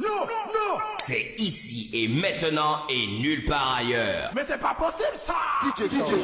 Non, non. C'est ici et maintenant et nulle part ailleurs. Mais c'est pas possible ça. DJ, DJ,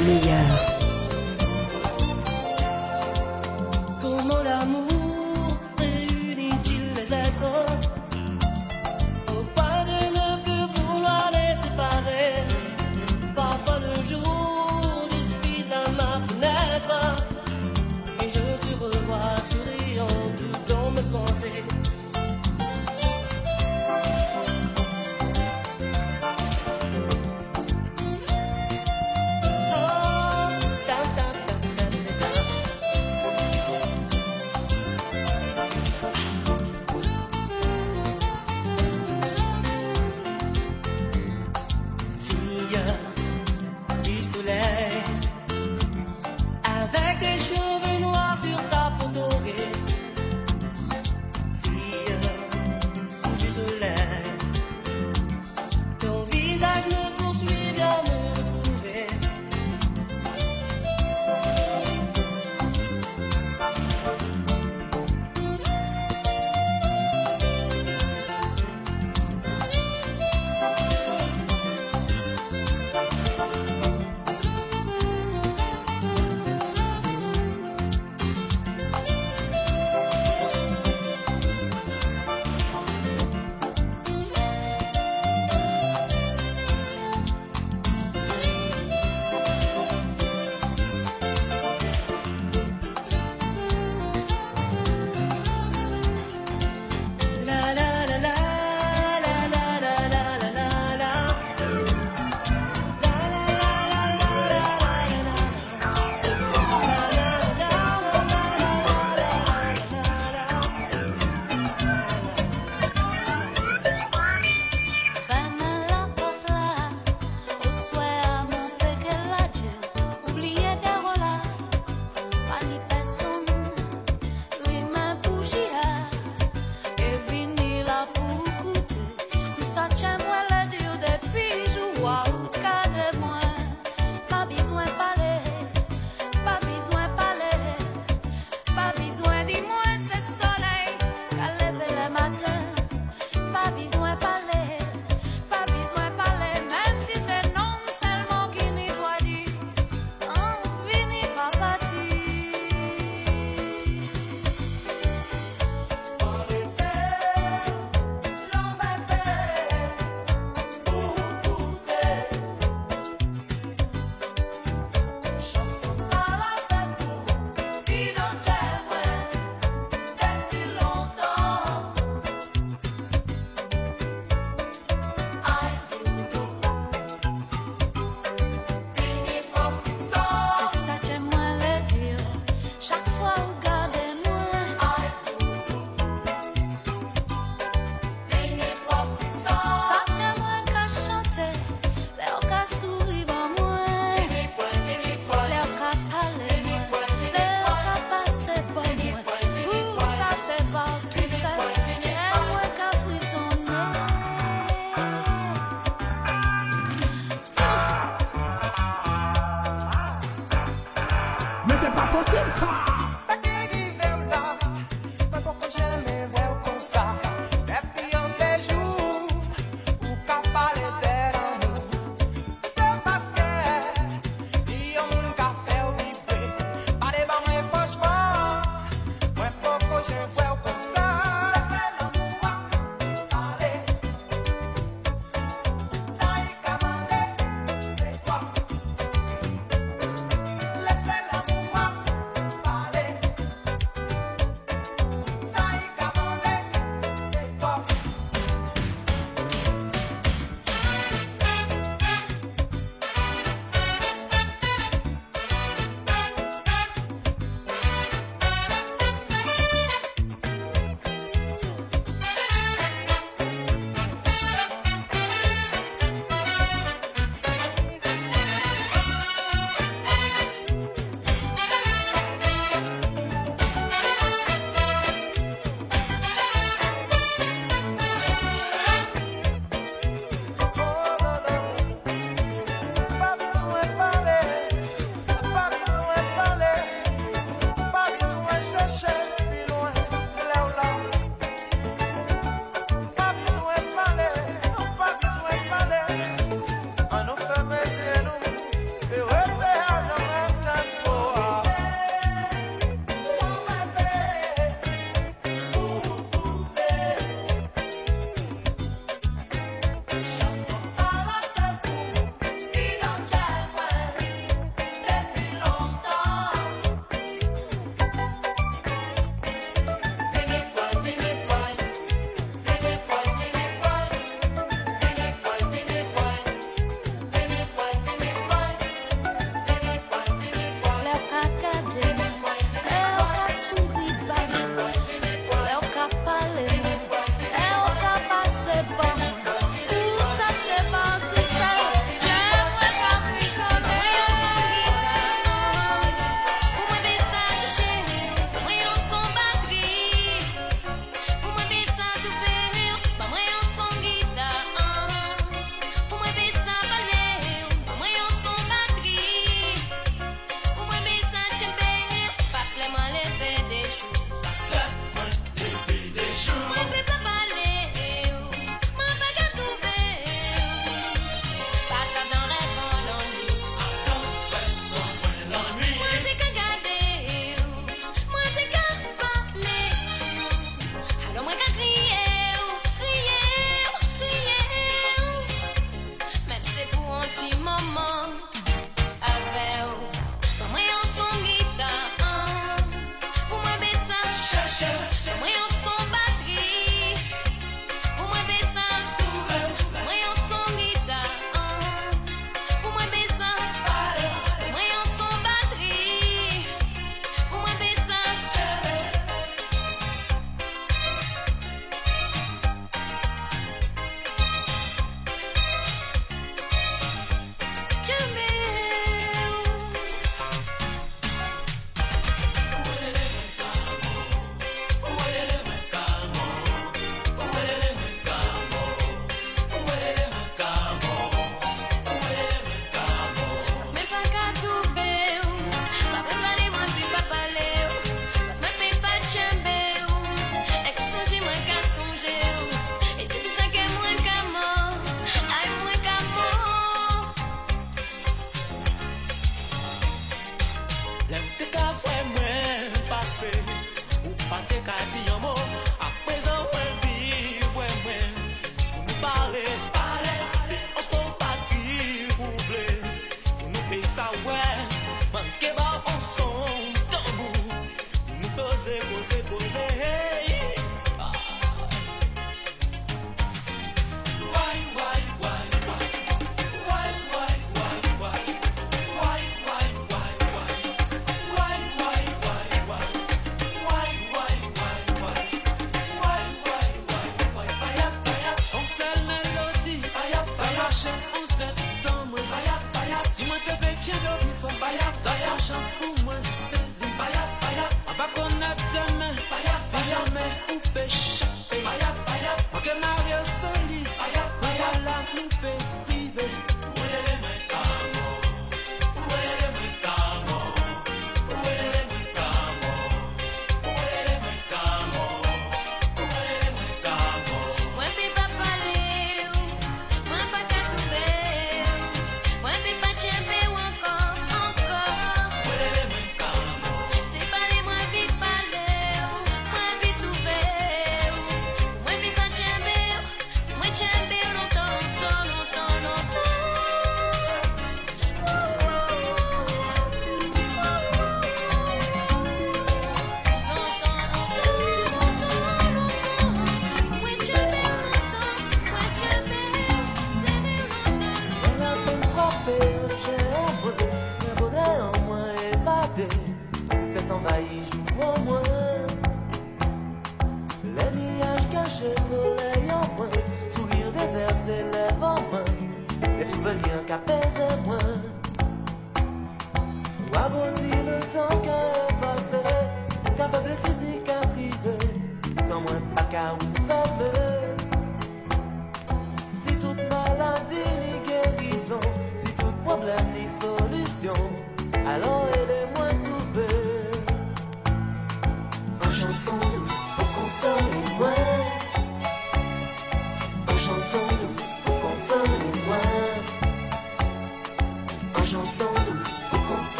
mix.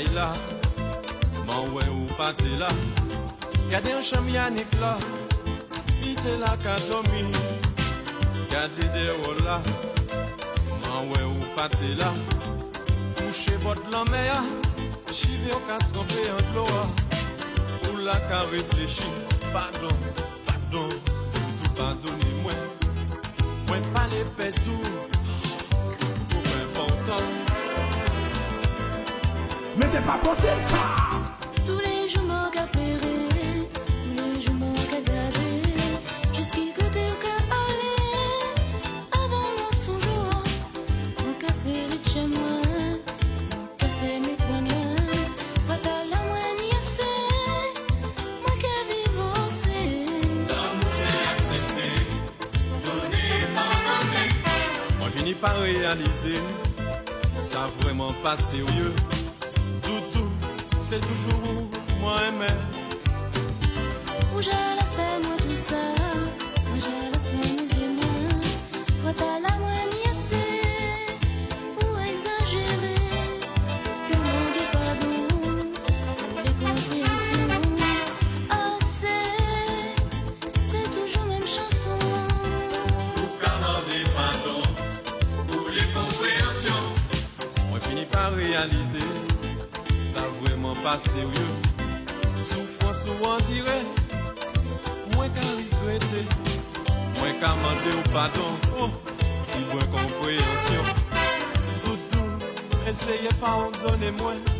kay la Man wè ou pate la. Gade yon chanm yanik la Pite la kato. Souffre souvent en moins qu'à regretter, moins qu'à demander au pardon, oh, si vous avez compréhension, Tout ne essayez pas en donner moins.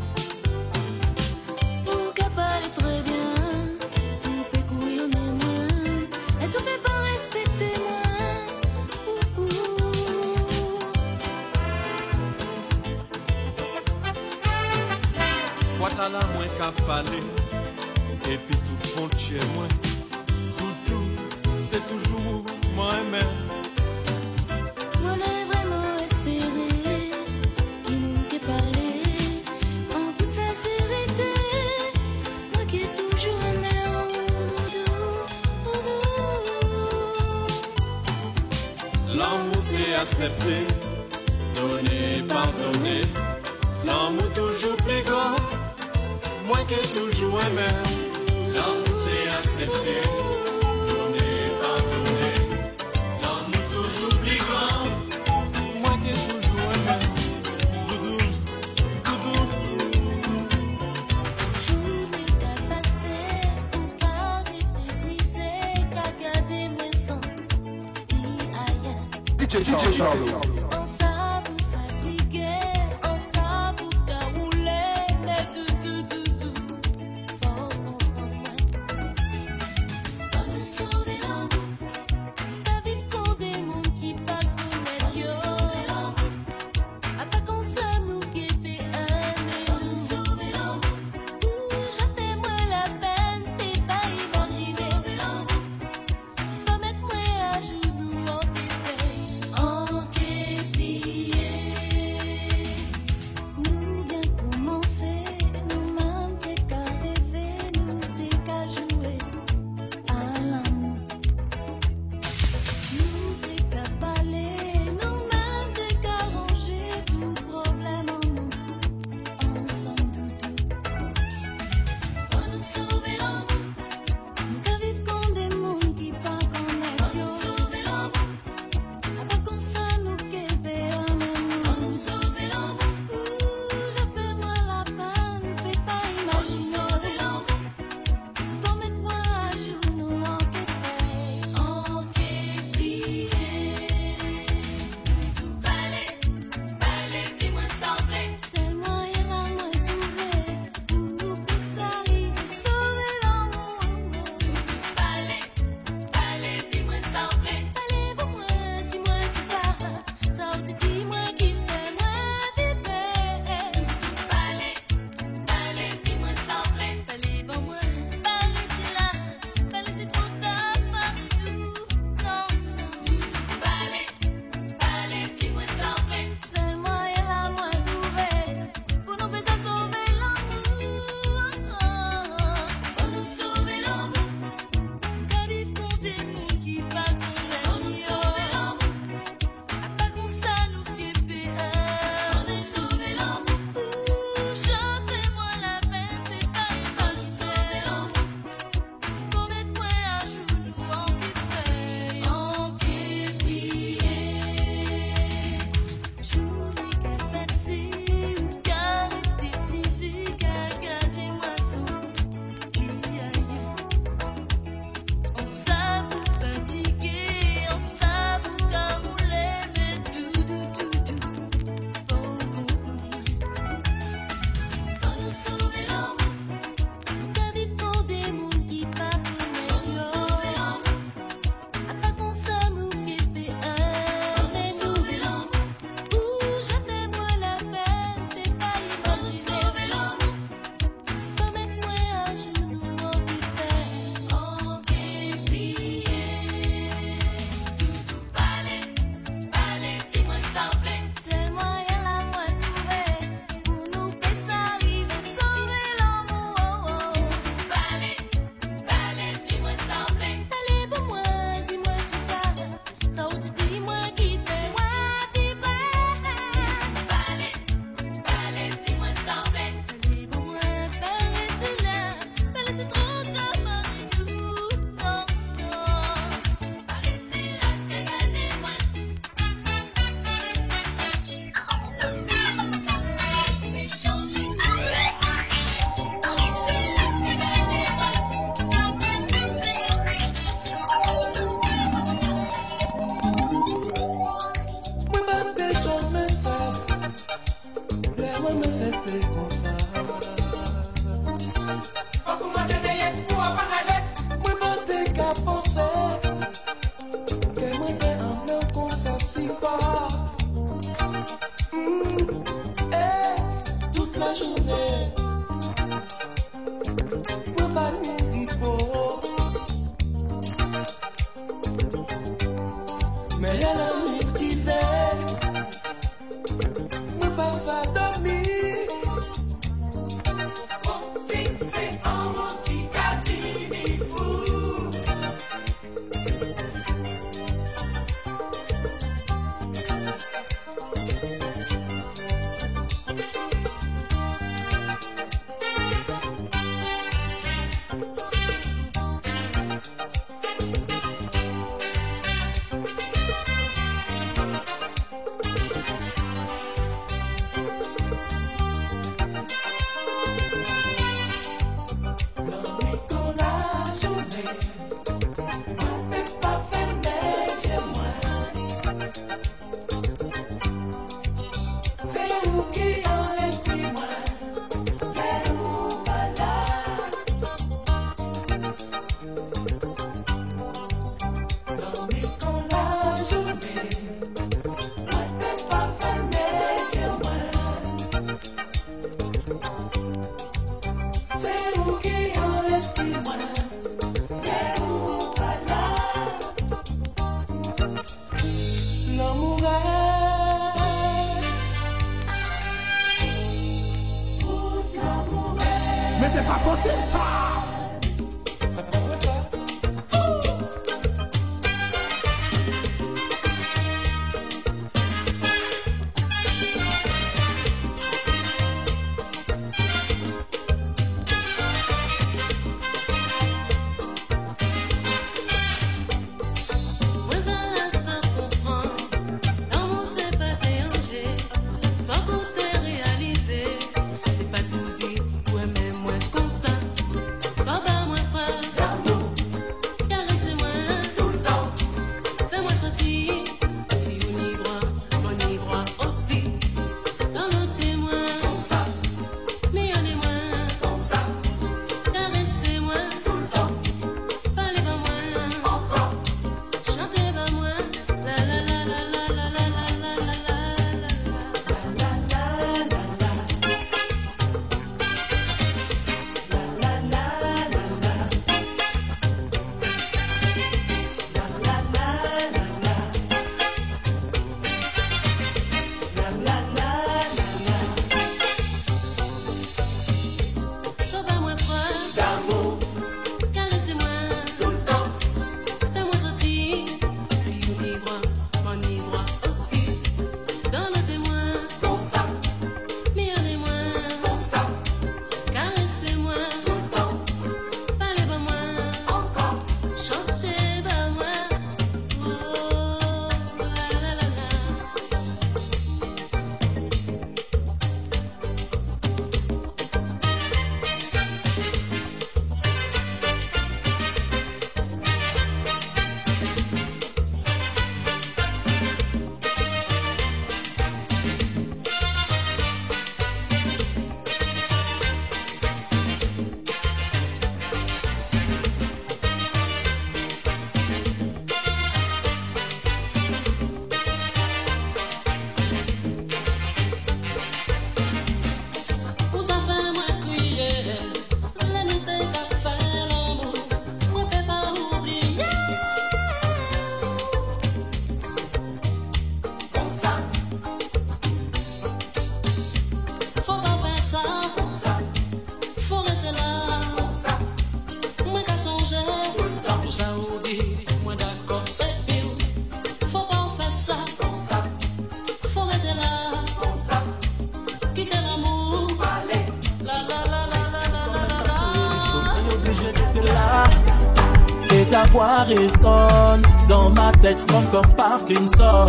Résonne dans ma tête, comme comme Parkinson.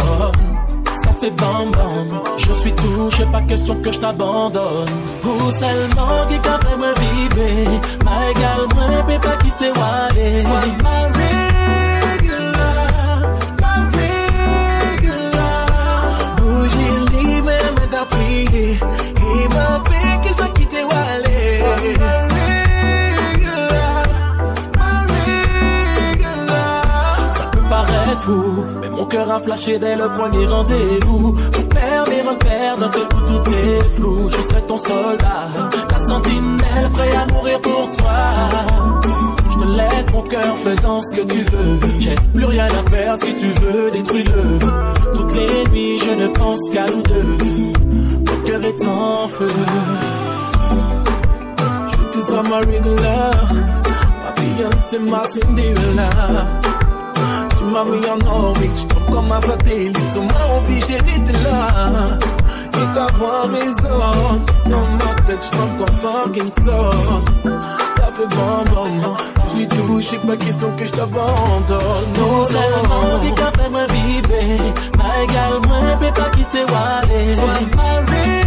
Ça fait bam bam, je suis touché, pas question que je t'abandonne. Ou seulement qui qu'a fait me vibrer, ma égale, moi, pas quitter Wally. Cœur a dès le premier rendez-vous. Mon père, mes repères, d'un seul coup tout est flou. Je serai ton soldat, ta sentinelle, prêt à mourir pour toi. Je te laisse mon cœur faisant ce que tu veux. J'ai plus rien à perdre si tu veux, détruis-le. Toutes les nuits, je ne pense qu'à nous deux. Mon cœur est en feu. Je veux que tu sois ma regular. Ma Beyoncé, ma Cinderella. Tu m'as mis en orbite, je comme un satellite, on m'a obligé d'être là. Et d'avoir raison, dans ma tête, je sens comme Parkinson. Ça fait bon, bon, je suis touché, pas question que je t'abandonne. Non, seulement, dis qu'a fait me vibrer, ma égale, moi, peut pas quitter Wally. Sois ma regular,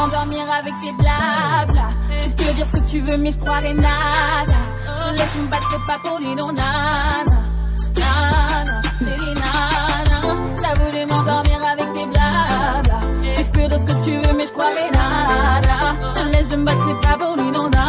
m'endormir avec tes blabla. Tu peux dire ce que tu veux, mais je croirais nada. Je te laisse me battre pas pour les non nana. Nana, j'ai dit nana. T'as voulu m'endormir avec tes blabla. Tu peux dire ce que tu veux, mais je croirais nada. Je te laisse me battre pas pour les non nana.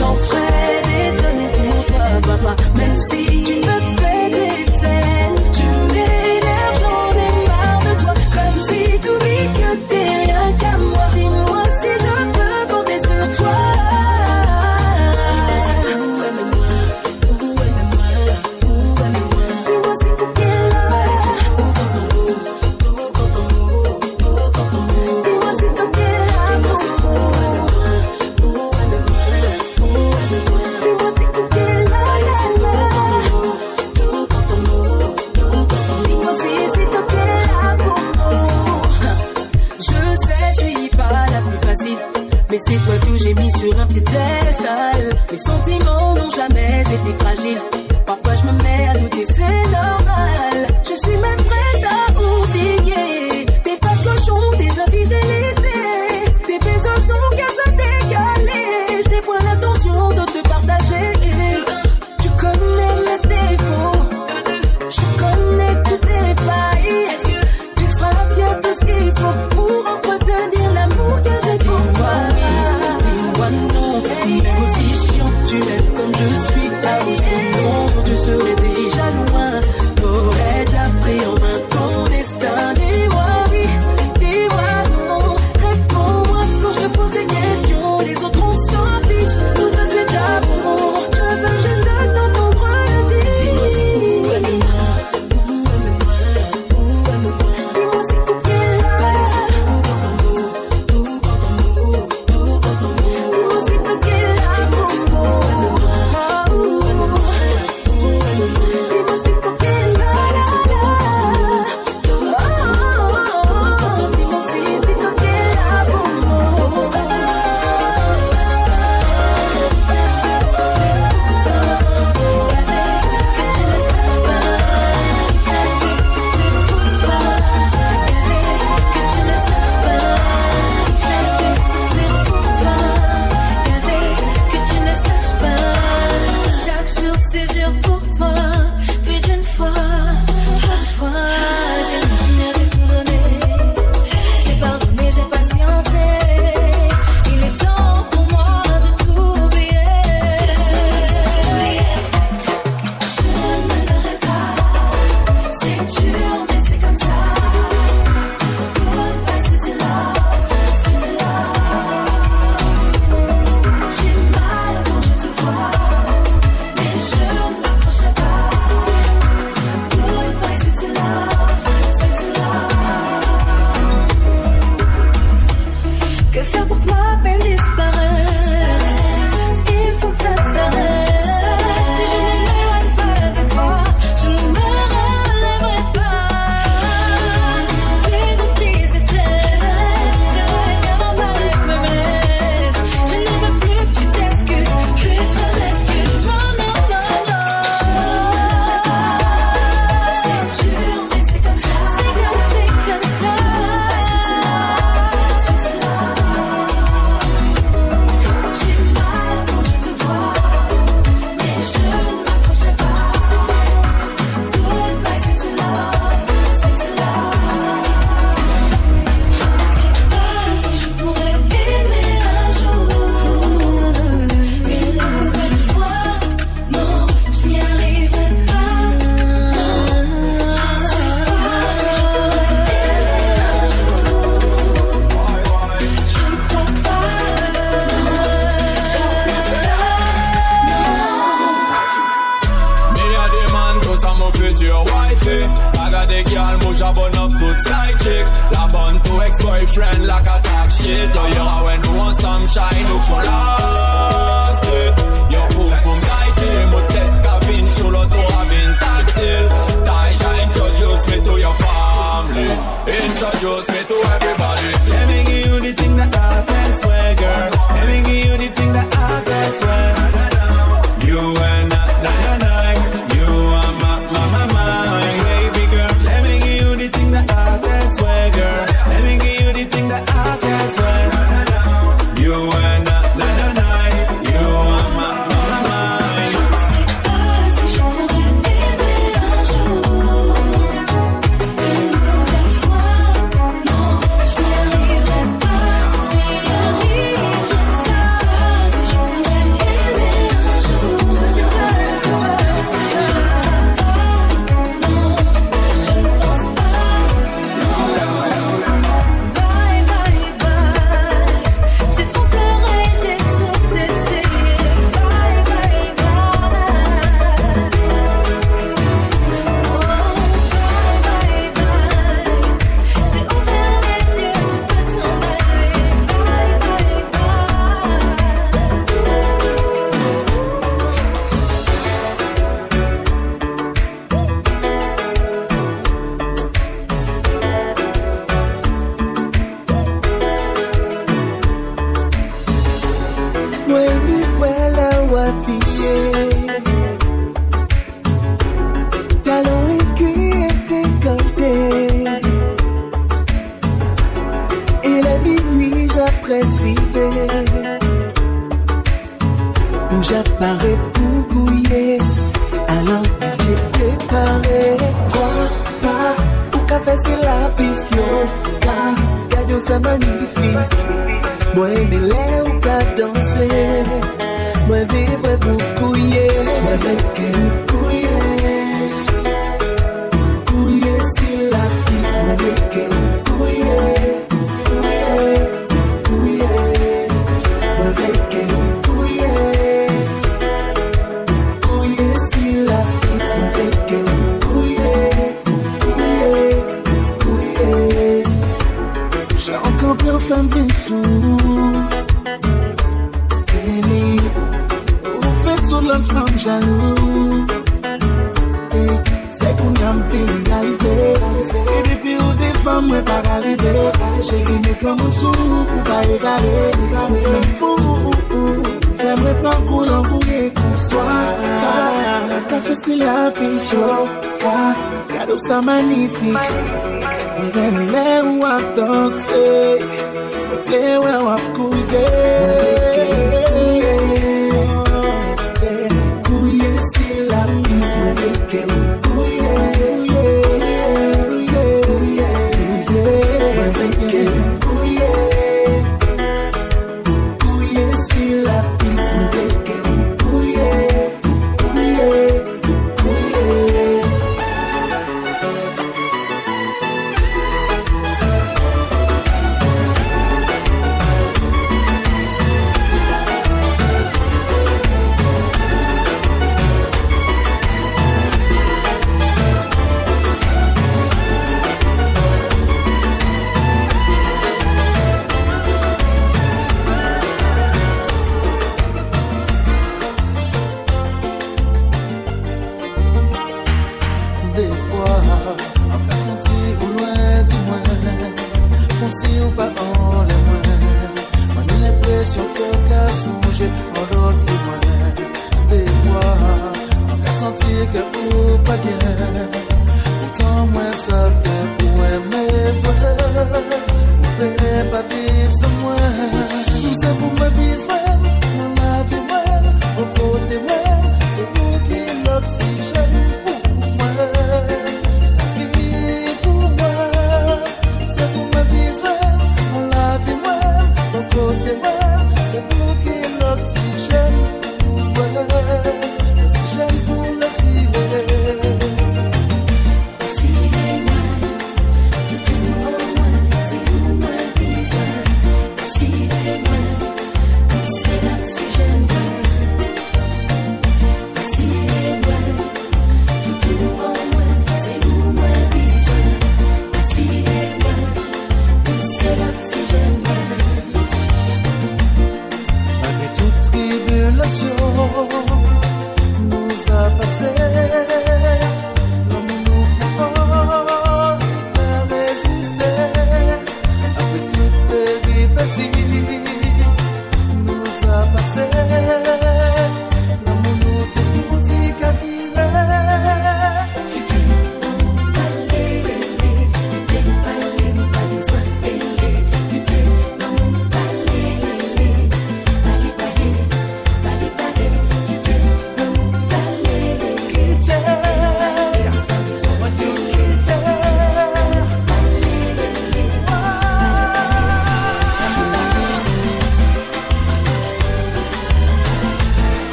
j'en ferai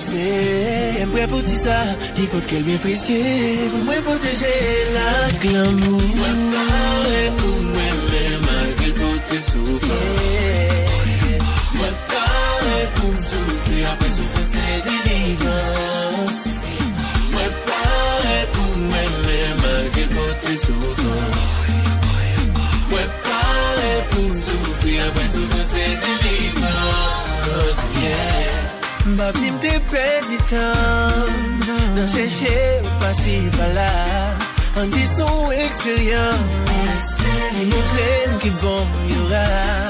pase Mwen pou di sa Ki kote kel mwen presye. Mwen poteje la glamou Nan chèche ou pasi pala An di son eksperyans Montren ki bon yora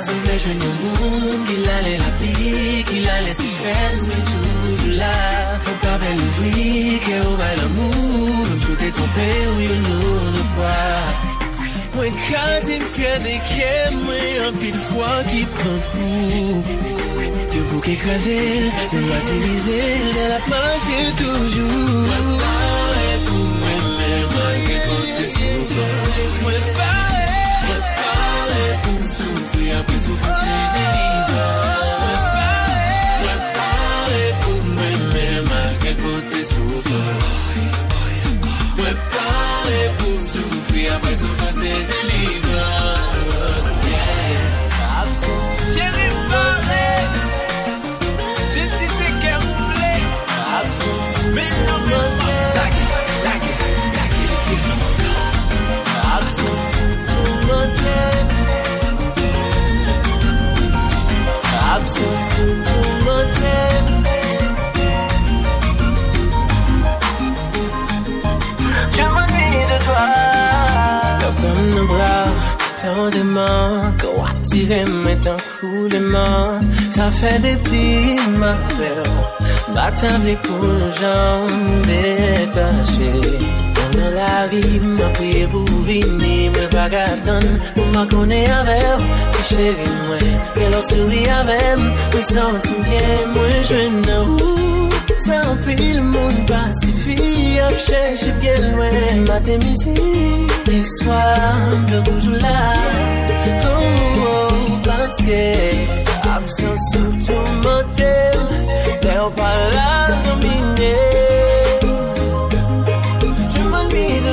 San vle jwen yon moun Ki la le la pli Ki la le si jpes Ou tou la Fò pa bel ouvri Ke ou bay l'amou Sou te trompe ou yon nou de fwa Mwen ka di m fye de ke Mwen an pil fwa ki pran Ou ke krasil, se matilisil El ap manche toujou Mwen pare pou mwen men Mwen ke kote souvan Mwen pare Tant de mains, qu'on attire maintenant coulement Ça fait des ma belle. Battable pour nos jambes détachées Dans la rue, m'a prié pour venir Me pas attendre, pour m'a connaître avec C'est chéri, moi C'est leur sourire avec Me senti bien, moi je ne sans pile monde pacifie Ap cherche bien loin Matin midi Les soirs de toujours là Oh oh Parce que Absence sous tout modèle T'es pas là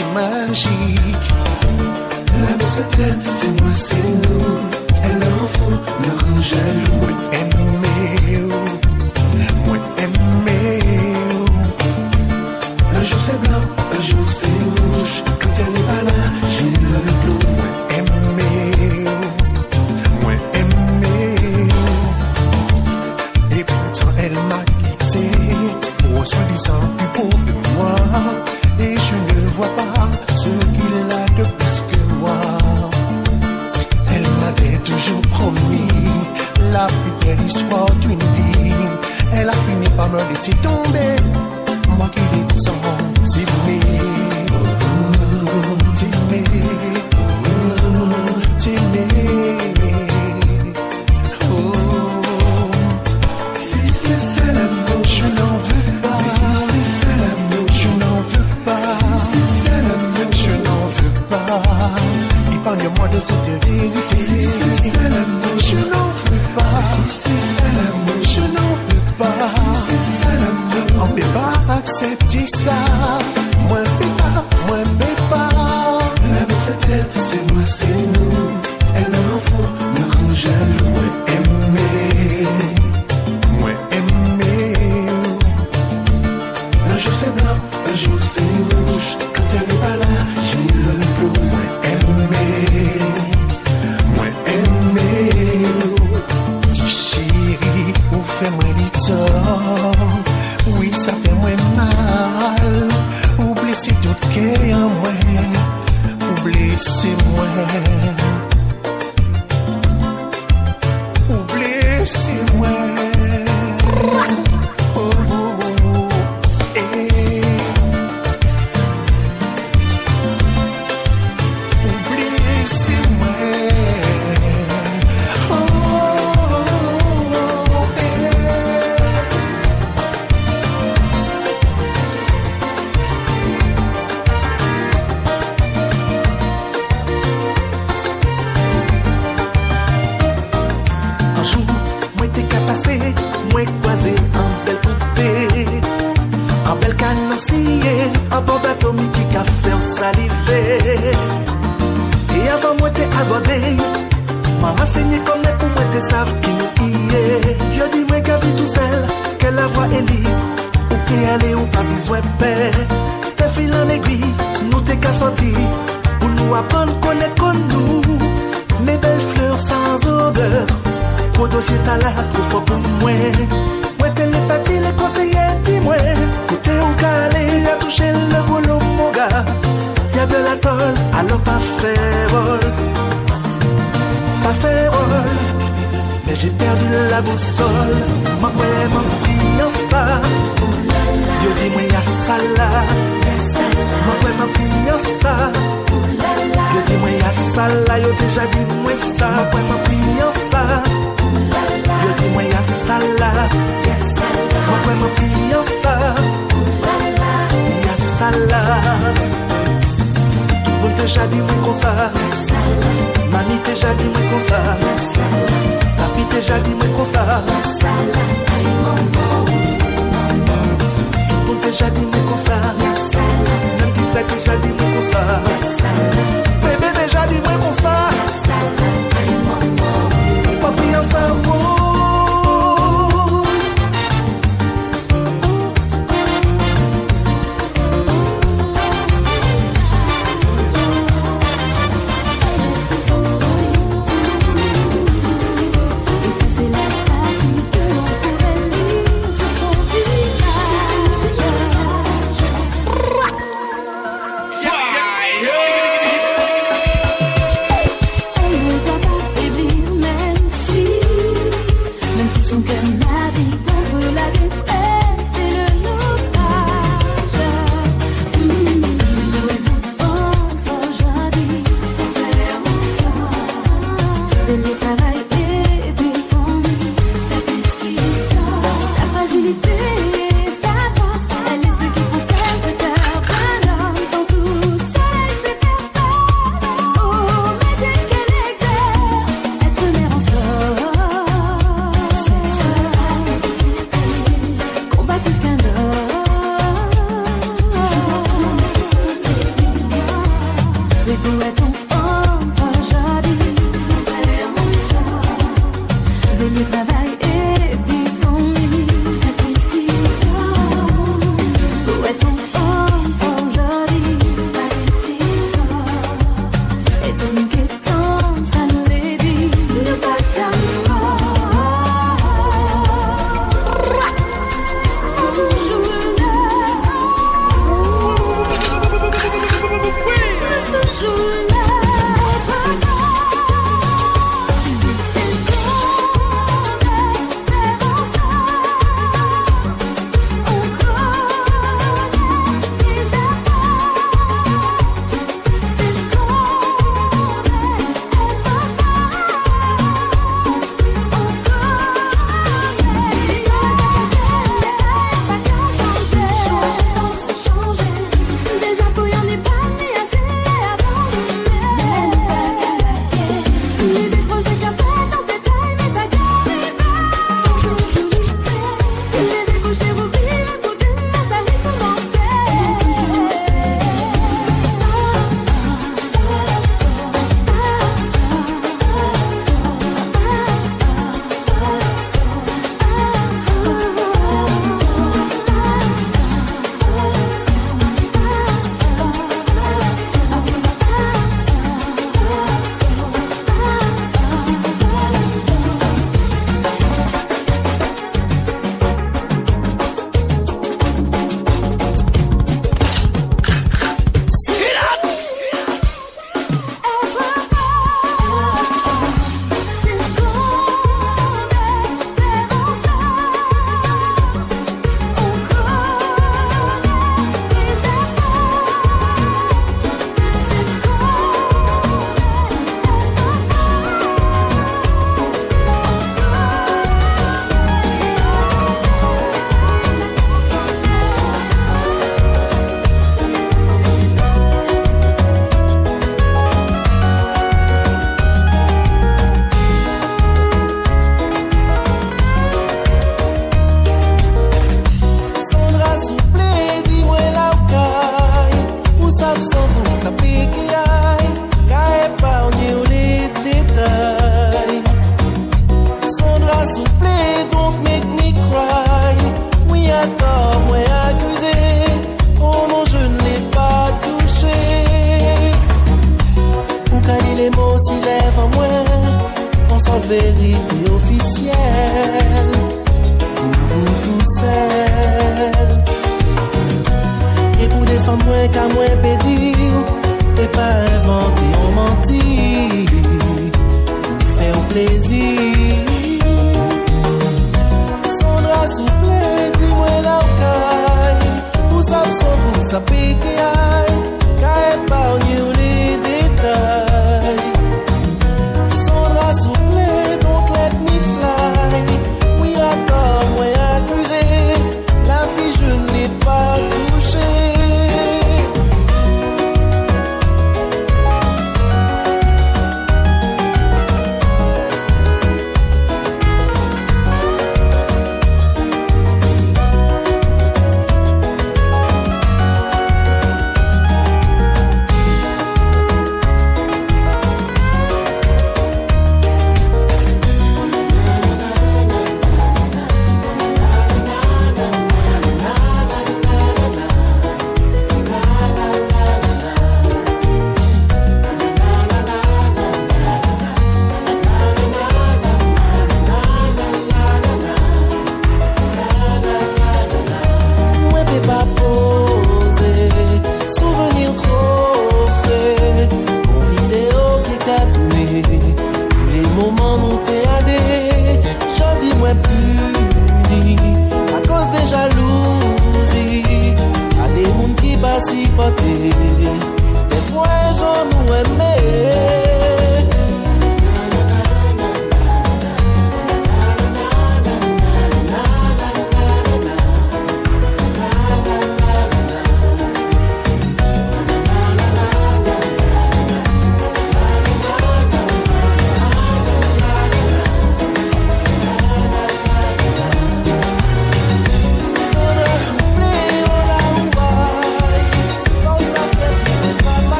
ماشيك لابسة لابسة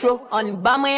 show on Bama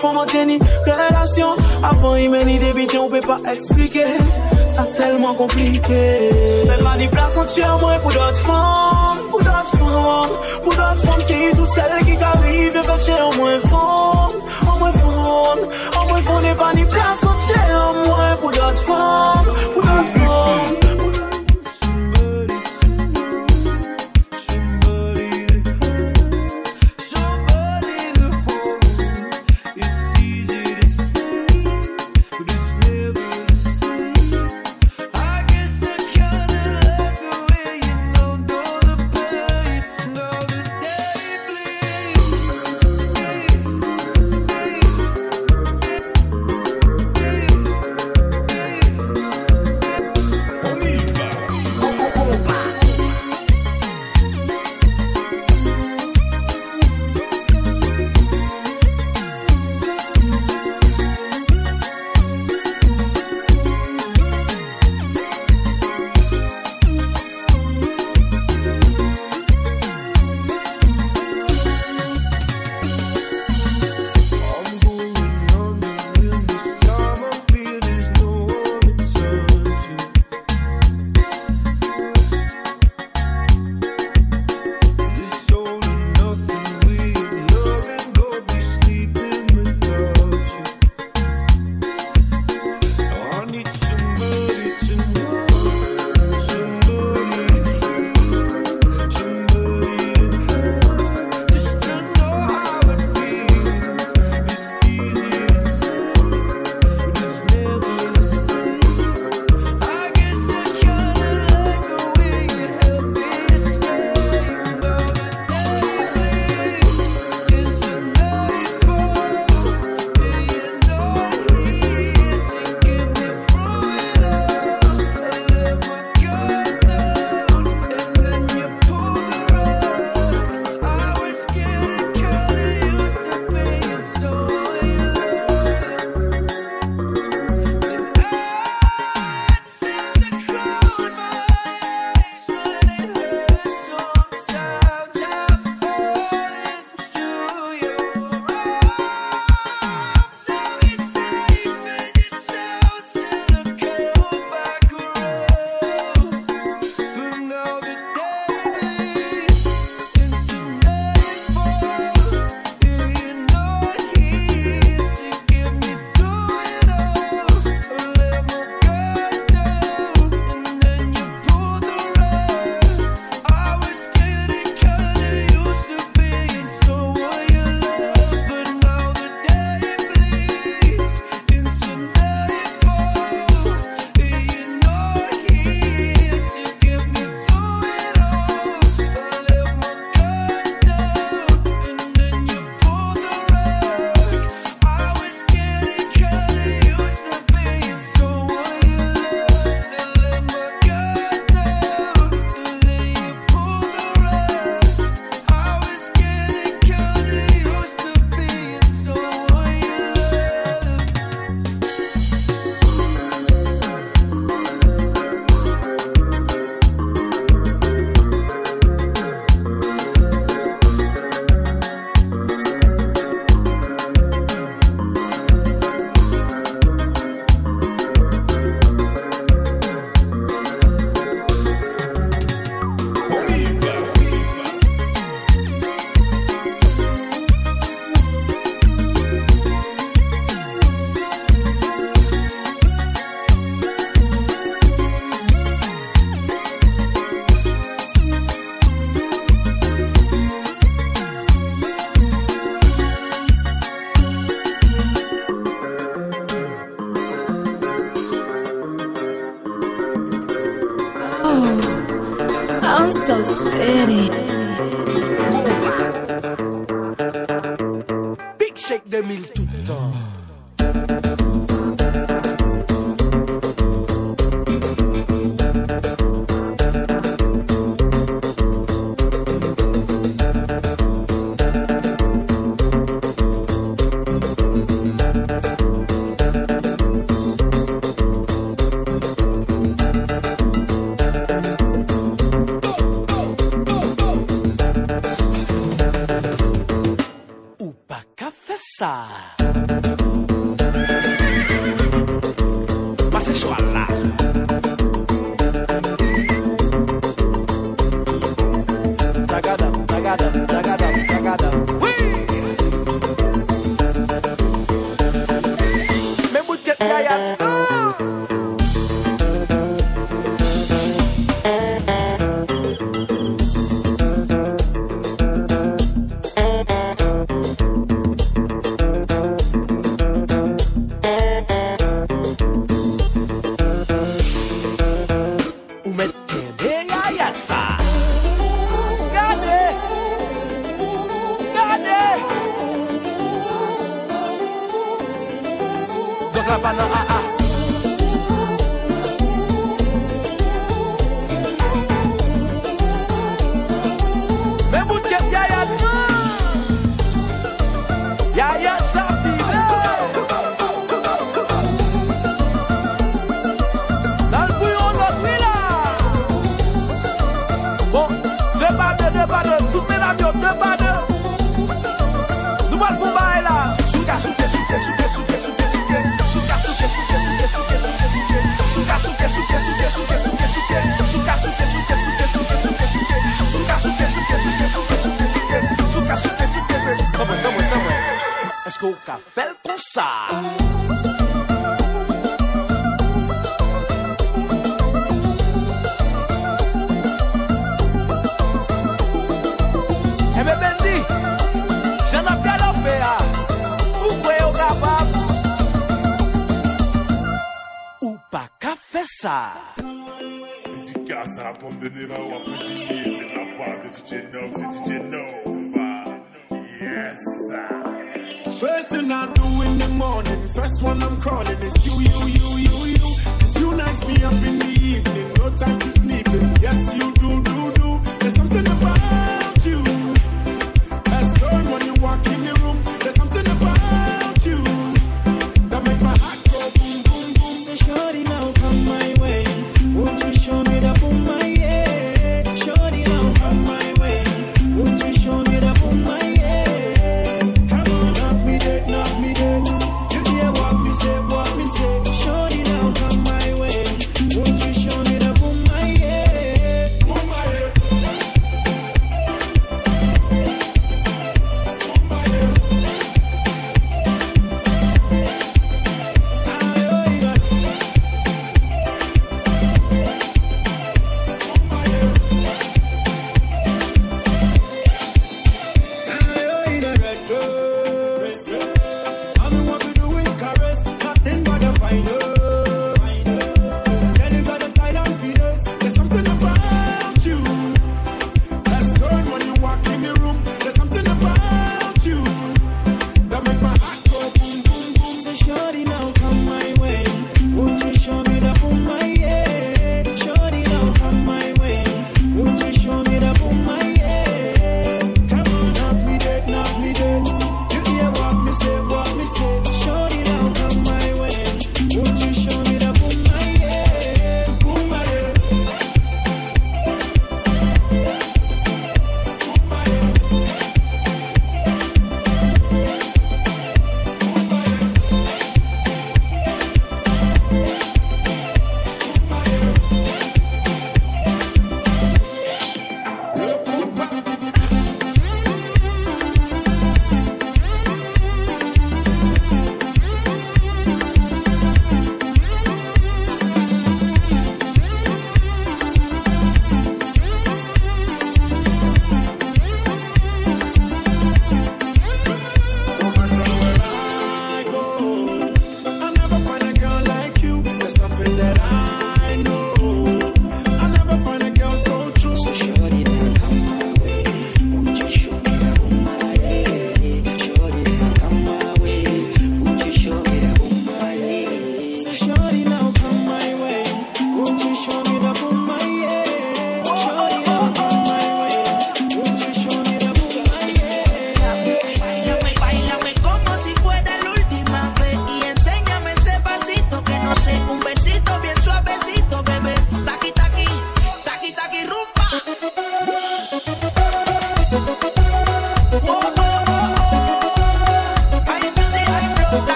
fò mò teni relasyon Avon imeni debityen ou pe pa eksplike Sa telman komplike Mè pa di plas an tsyè mwen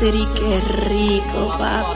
placer y qué rico, papá.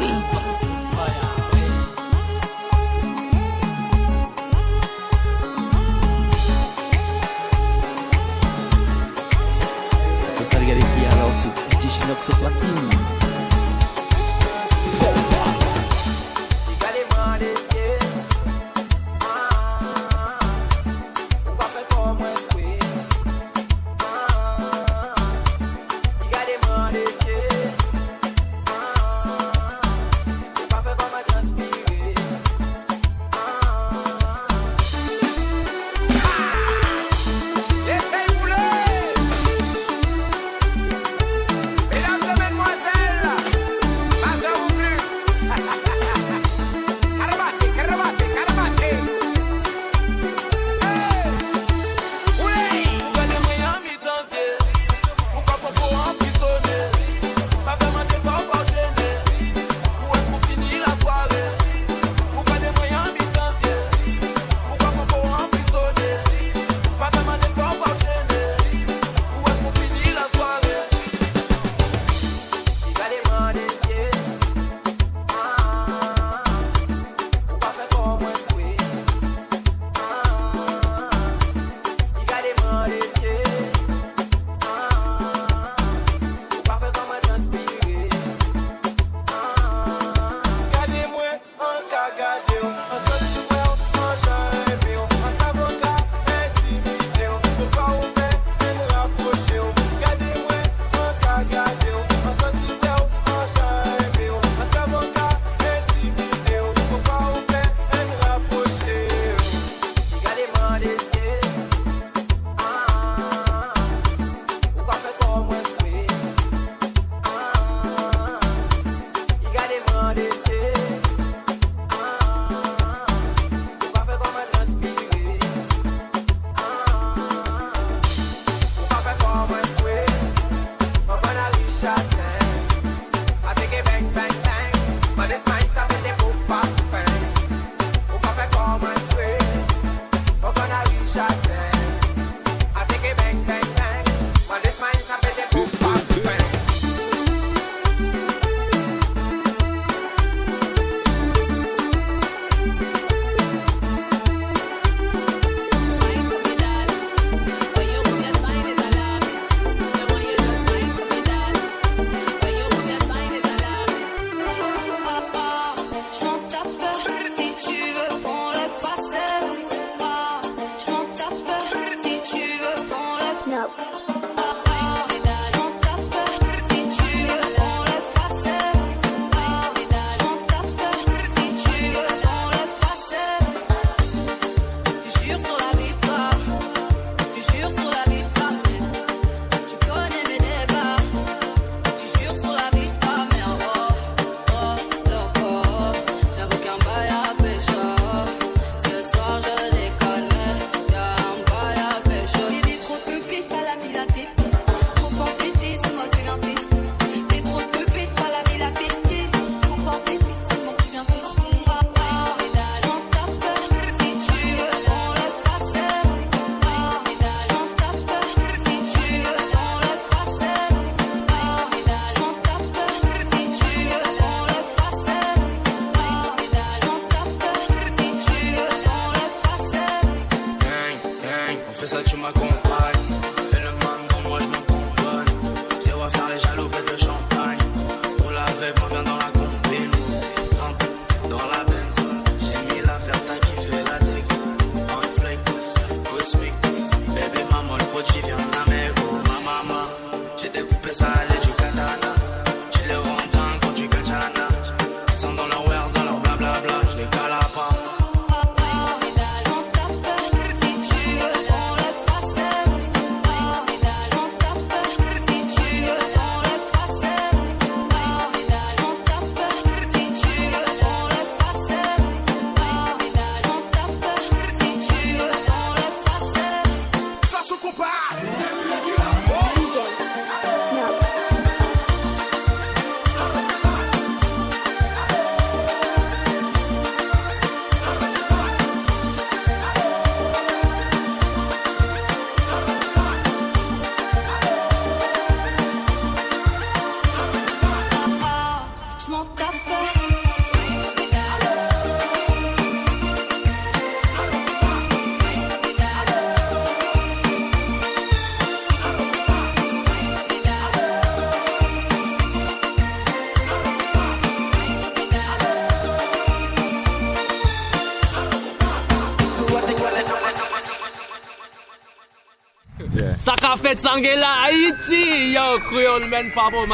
Petzangela Haiti. Yo, Creole Pablo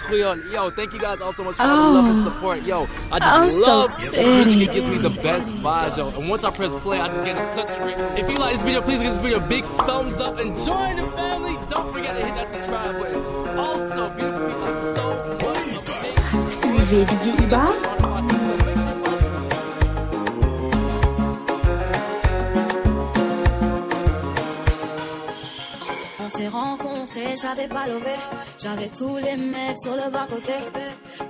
Creole. Yo, thank you guys all so much for all the oh. love and support. Yo, I just oh, I'm love so music. It gives me the best vibes, yo. And once I press play, I just get a great. If you like this video, please give this video a big thumbs up and join the family. Don't forget to hit that subscribe button. Also, beautiful people are so. Suivez DJ Ibar pas. J'avais tous les mecs sur le bas-côté.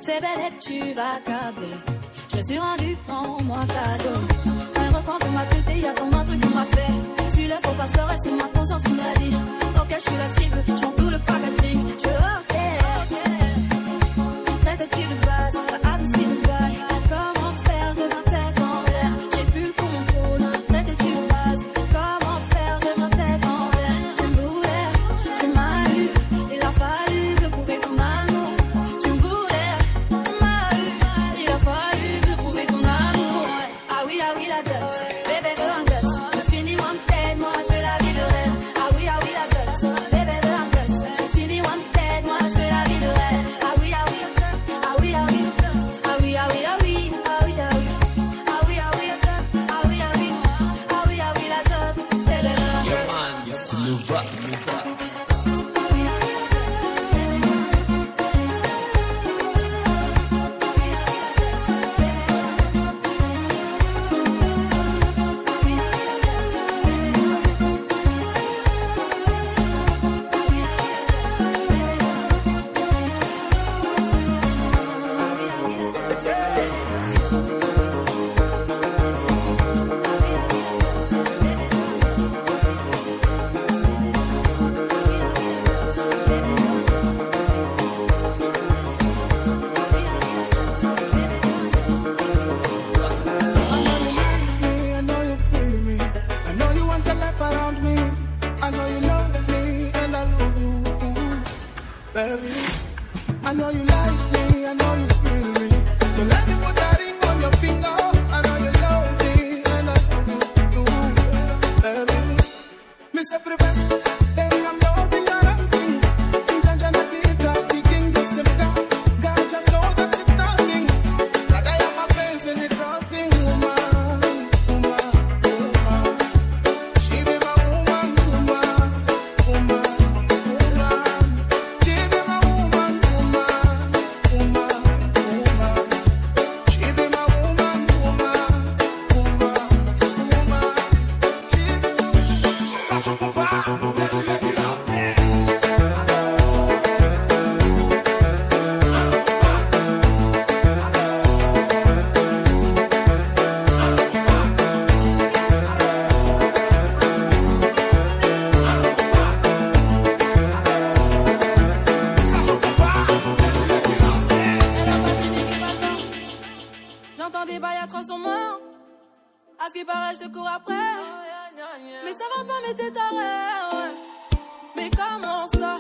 Fais belle tu vas câbler. Je suis rendu, prends-moi cadeau. Un record pour m'a traité, y'a ton un truc qu'on m'a fait. Celui-là, faut pas se c'est ma conscience qui l'a dit. Ok, je suis la cible, je tout le packaging. À ce qui paraît, je te cours après. Mais ça va pas, mais t'es taré. Mais comment ça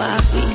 sloppy.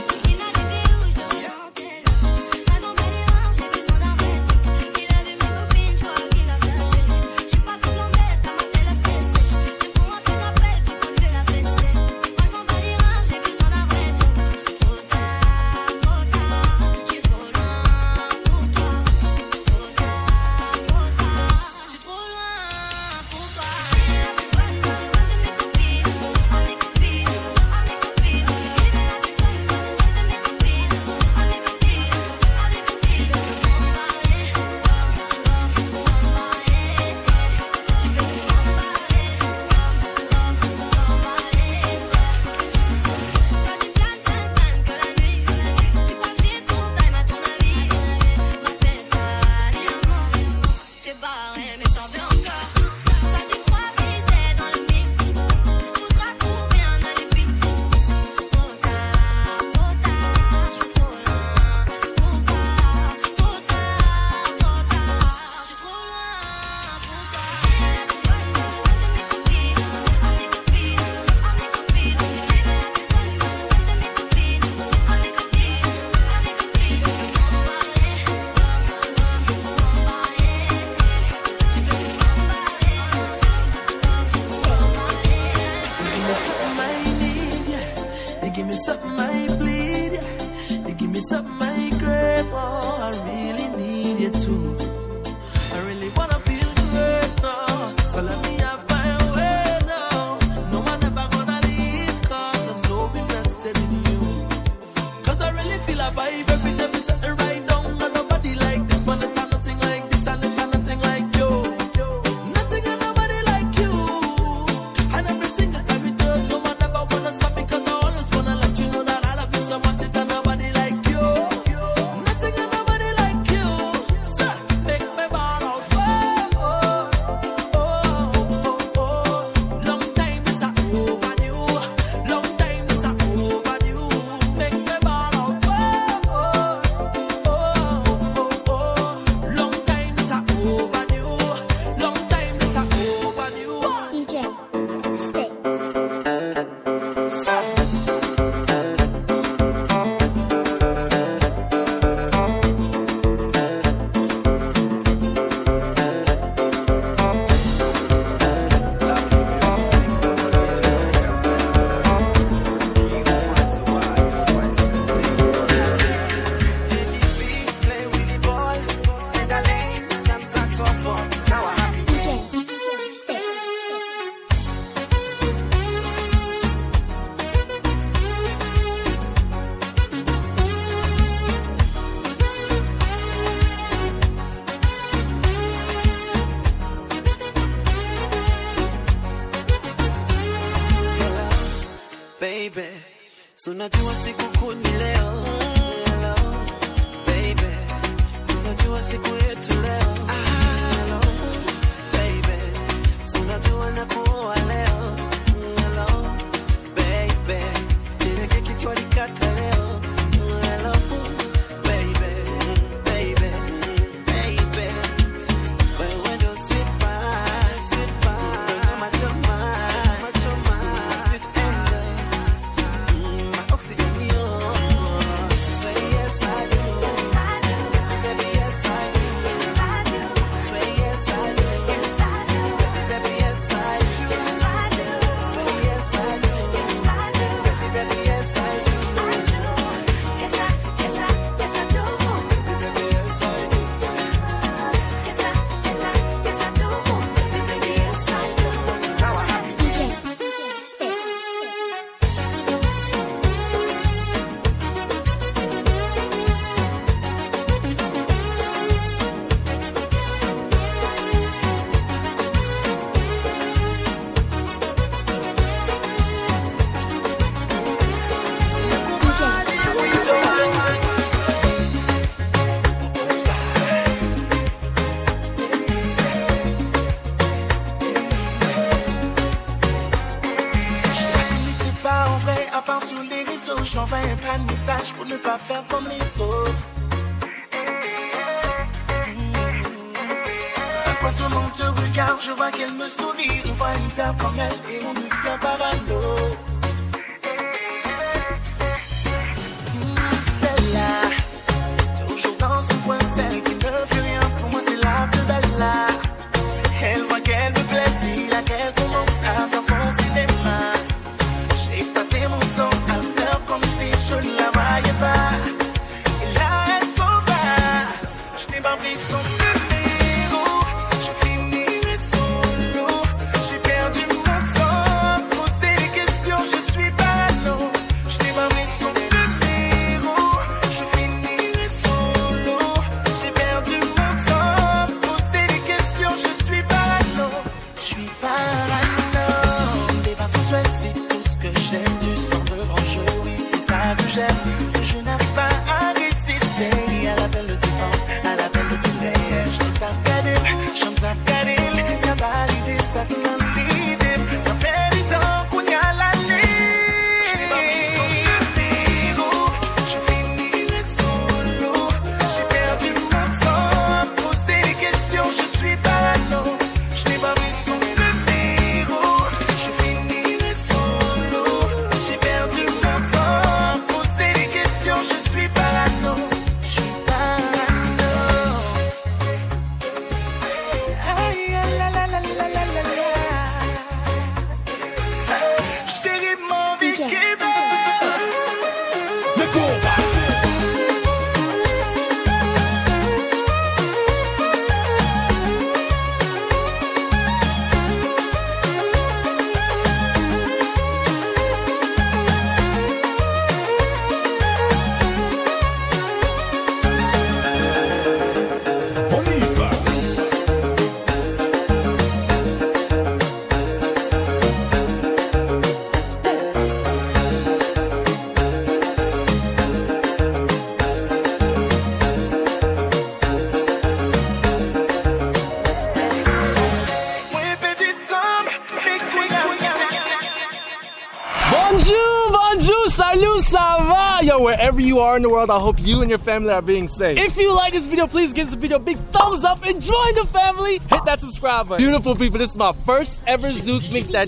are in the world, I hope you and your family are being safe. If you like this video, please give this video a big thumbs up and join the family. Hit that subscribe button. Beautiful people, this is my first ever Zeus mix that.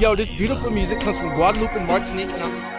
Yo, this beautiful music comes from Guadeloupe and Martinique. And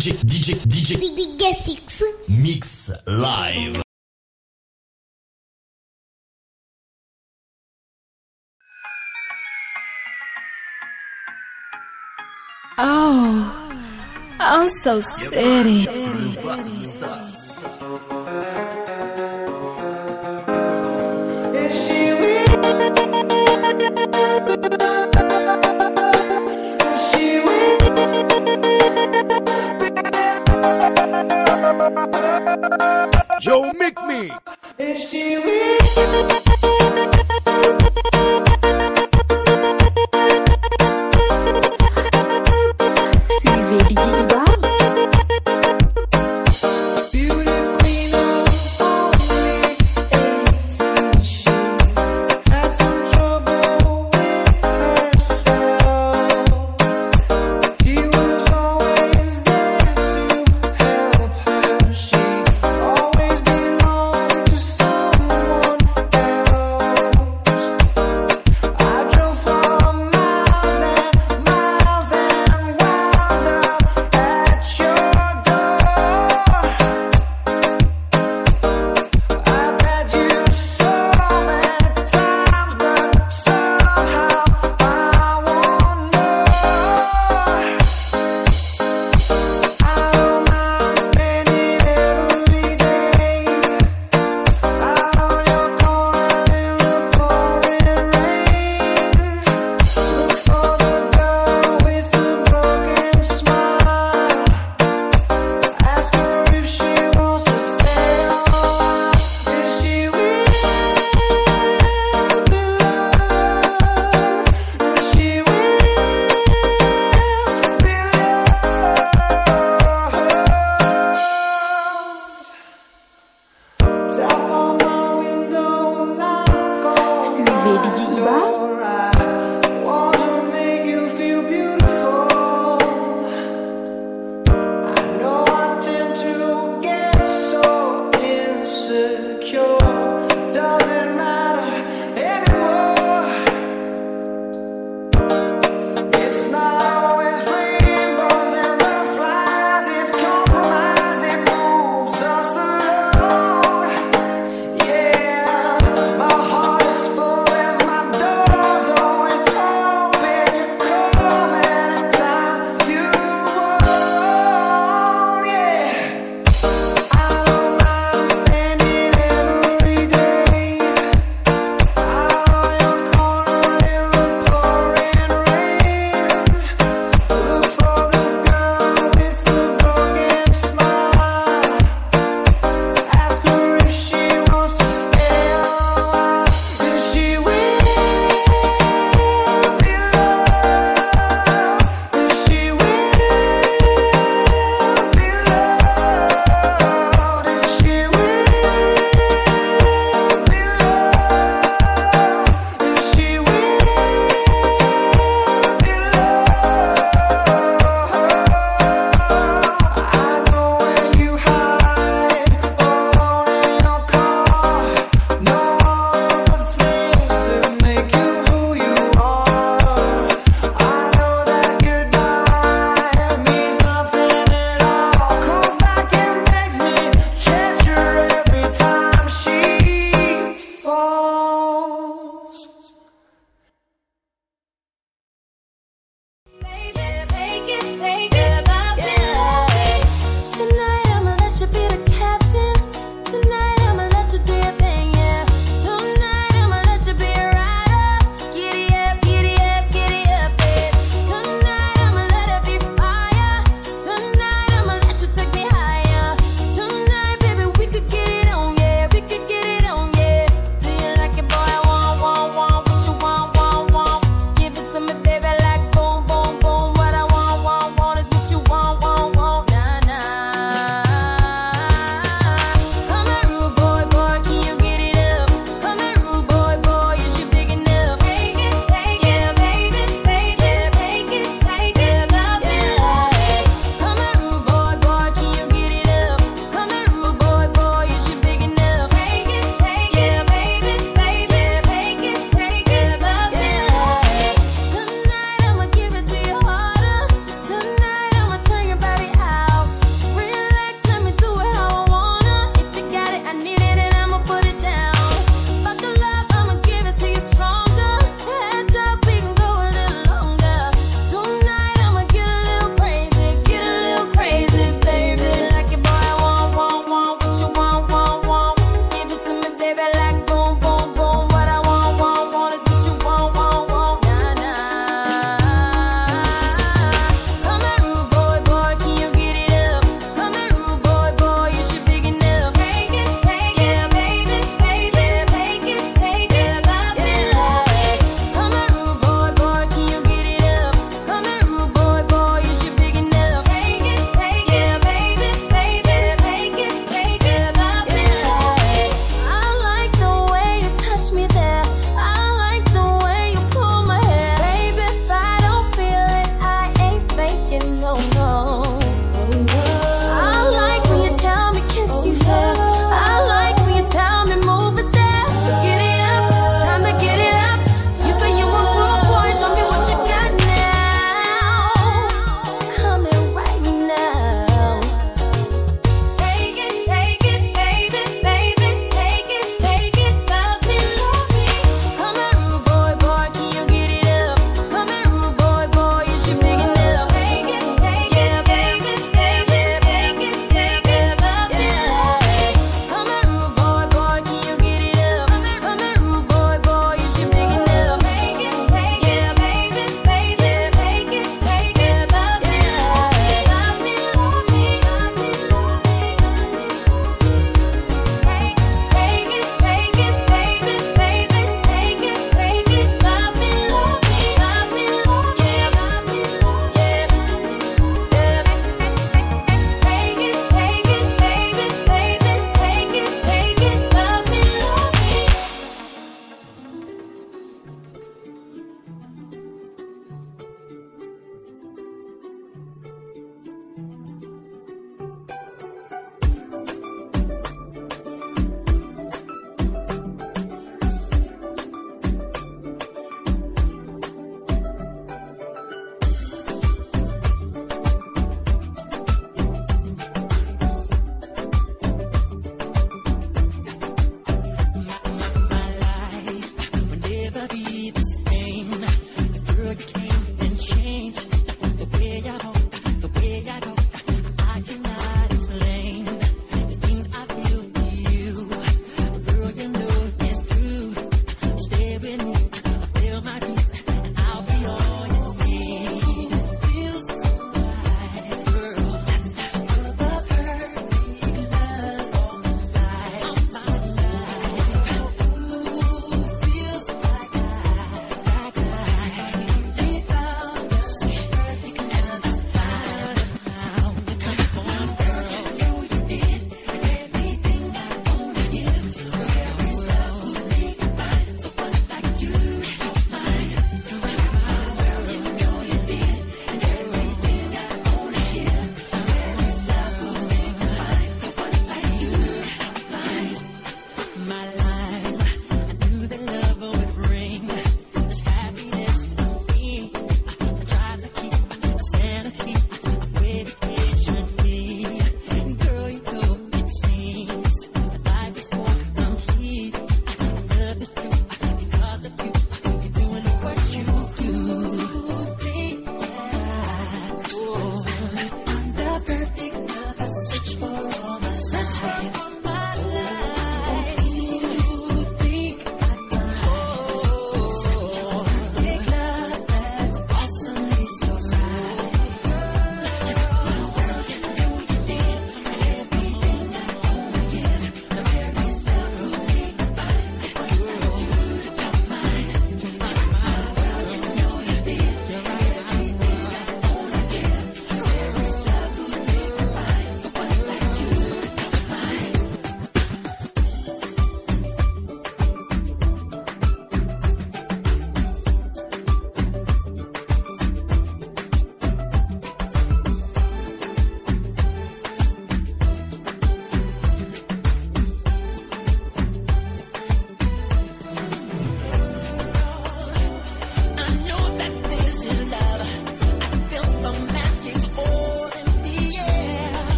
DJ, DJ, DJ. DJ Six. Mix Live. Oh, I'm so city. Is she real? Yo, make me. If she will.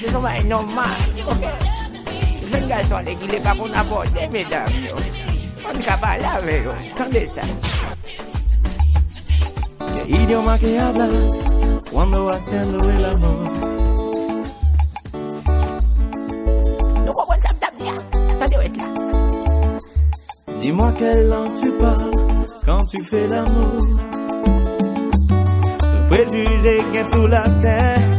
Ce sont pas normal, qu'on mesdames. On ne pas ça. ¿Qué idioma que hablas cuando haciendo el amor? No puedo. Dis-moi quelle langue tu parles quand tu fais l'amour. Le préjugé qui est sous la terre?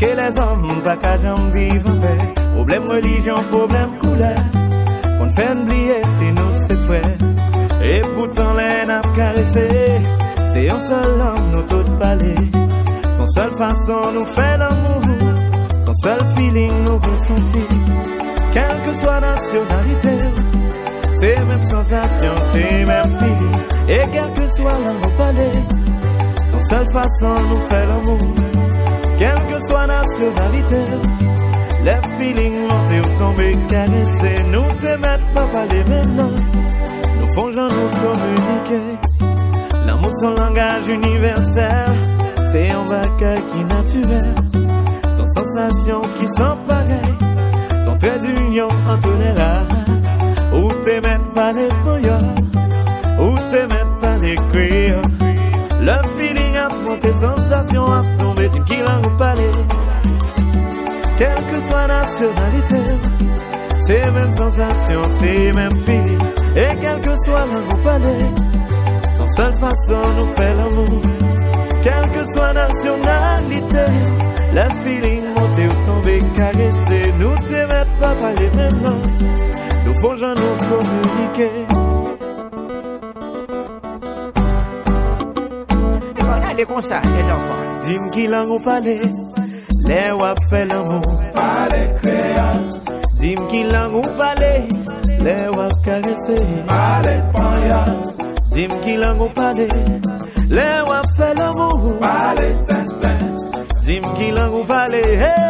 Que les hommes pas qu'à jamais vivre en paix. Problème religion, problème couleur. Qu'on fait oublier si nous c'est frères. Et pourtant les n'a caressé. C'est un seul homme nous tous parler. Son seule façon nous fait l'amour. Son seul feeling nous ressentir. Quelle que soit nationalité. C'est même sensation, c'est même feeling. Et quel que soit l'amour palais, son seule façon nous fait l'amour. Quelle que soit nationalité, les feelings montés ou tombés, caressés, nous te mettent pas parler maintenant. Nous faisons nous communiquer. L'amour, son langage universel, c'est un bagage qui naturel. Son sensation qui sont pareilles, son trait d'union entre les races. Ou te mettent pas les voyeurs, c'est même sensation, c'est même feeling. Et quelle que soit parler, son seule façon nous fait l'amour. Quelle que soit nationalité, le feeling monté ou tombé, caressé, nous mettent pas parler maintenant. Nous faut jamais nous communiquer. On a des concerts, les enfants. Dis-moi qui langue ou parler, les wap fait l'amour. Dim ki langou pale, le wap karese. Pale panya. Dim ki langou pale, le wap fe l'amou Pale ten ten. Dim ki langou pale, hey!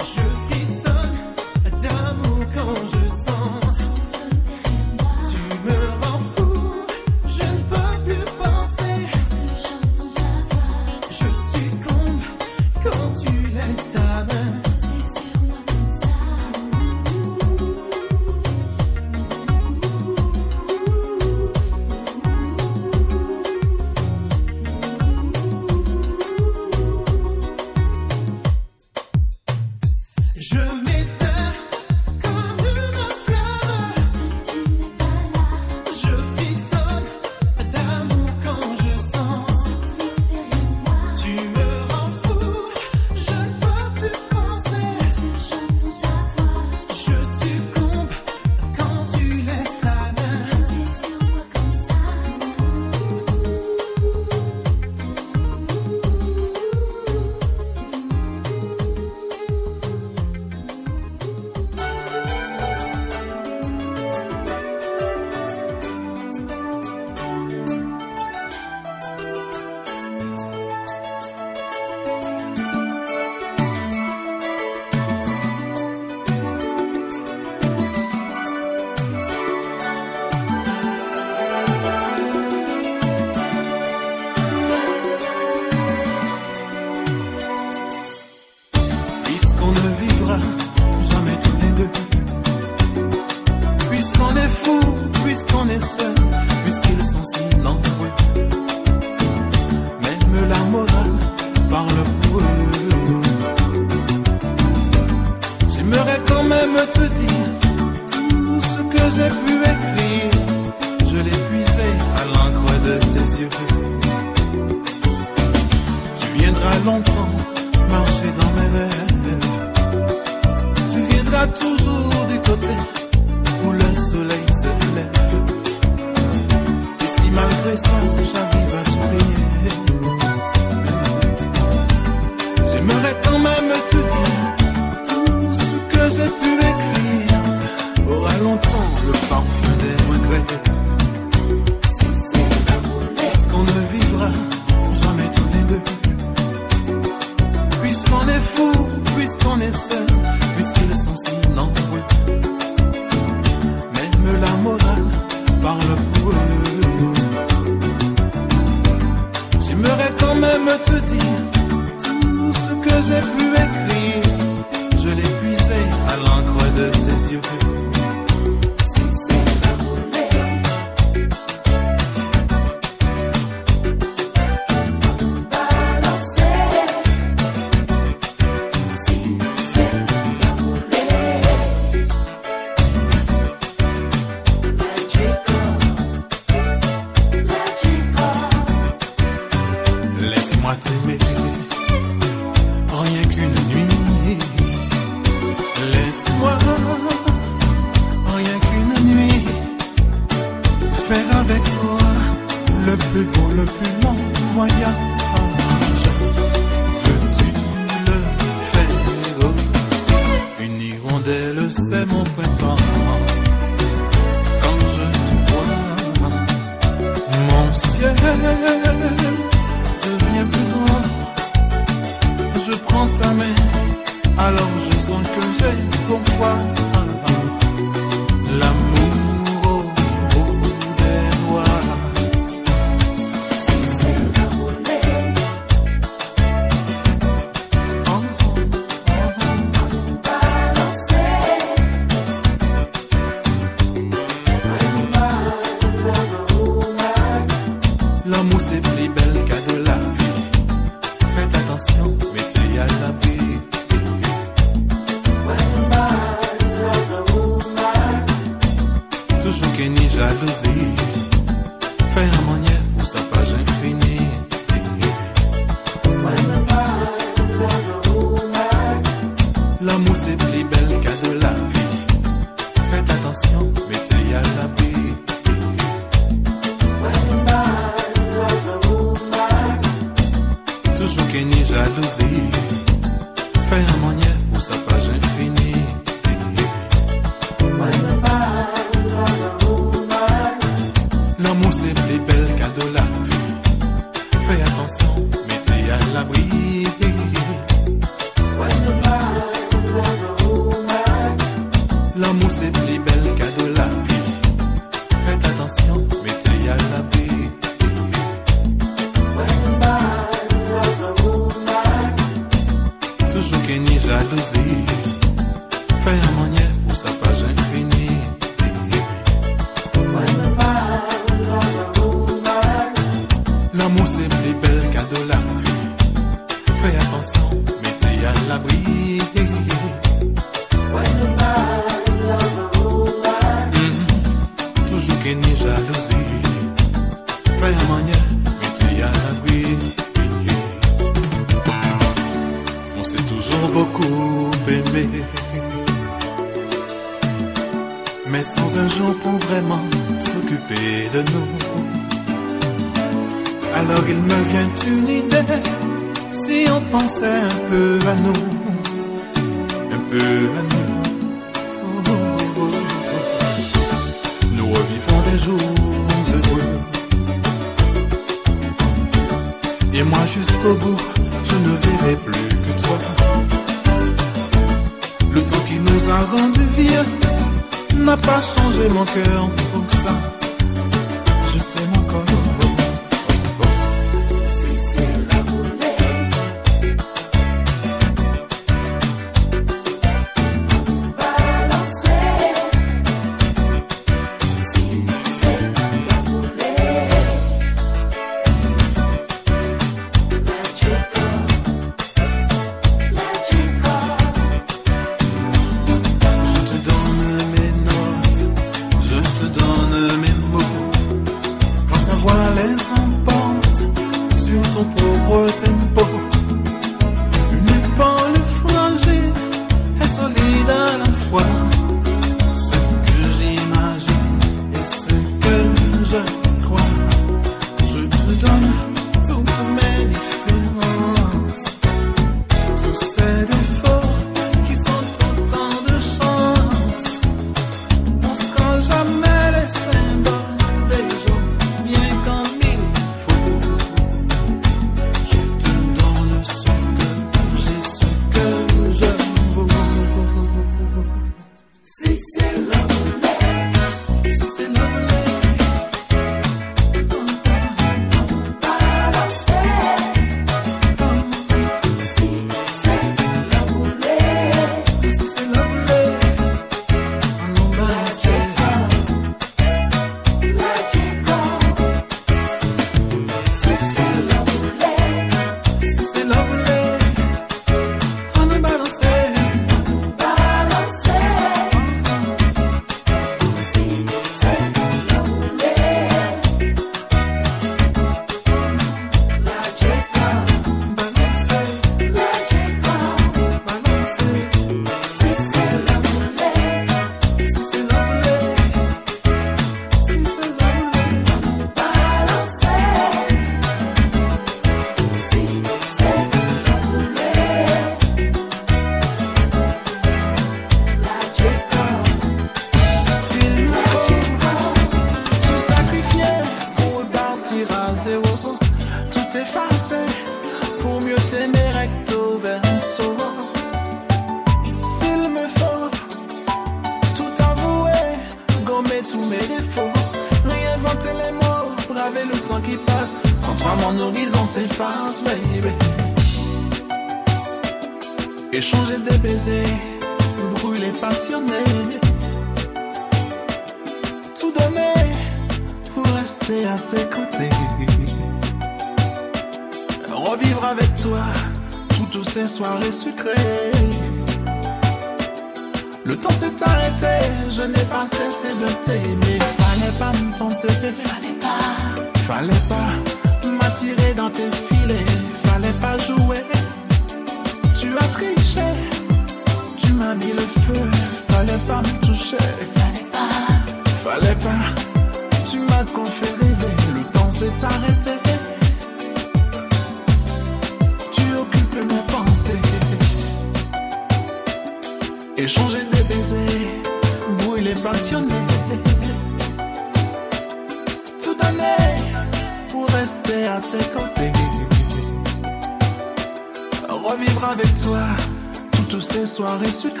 par et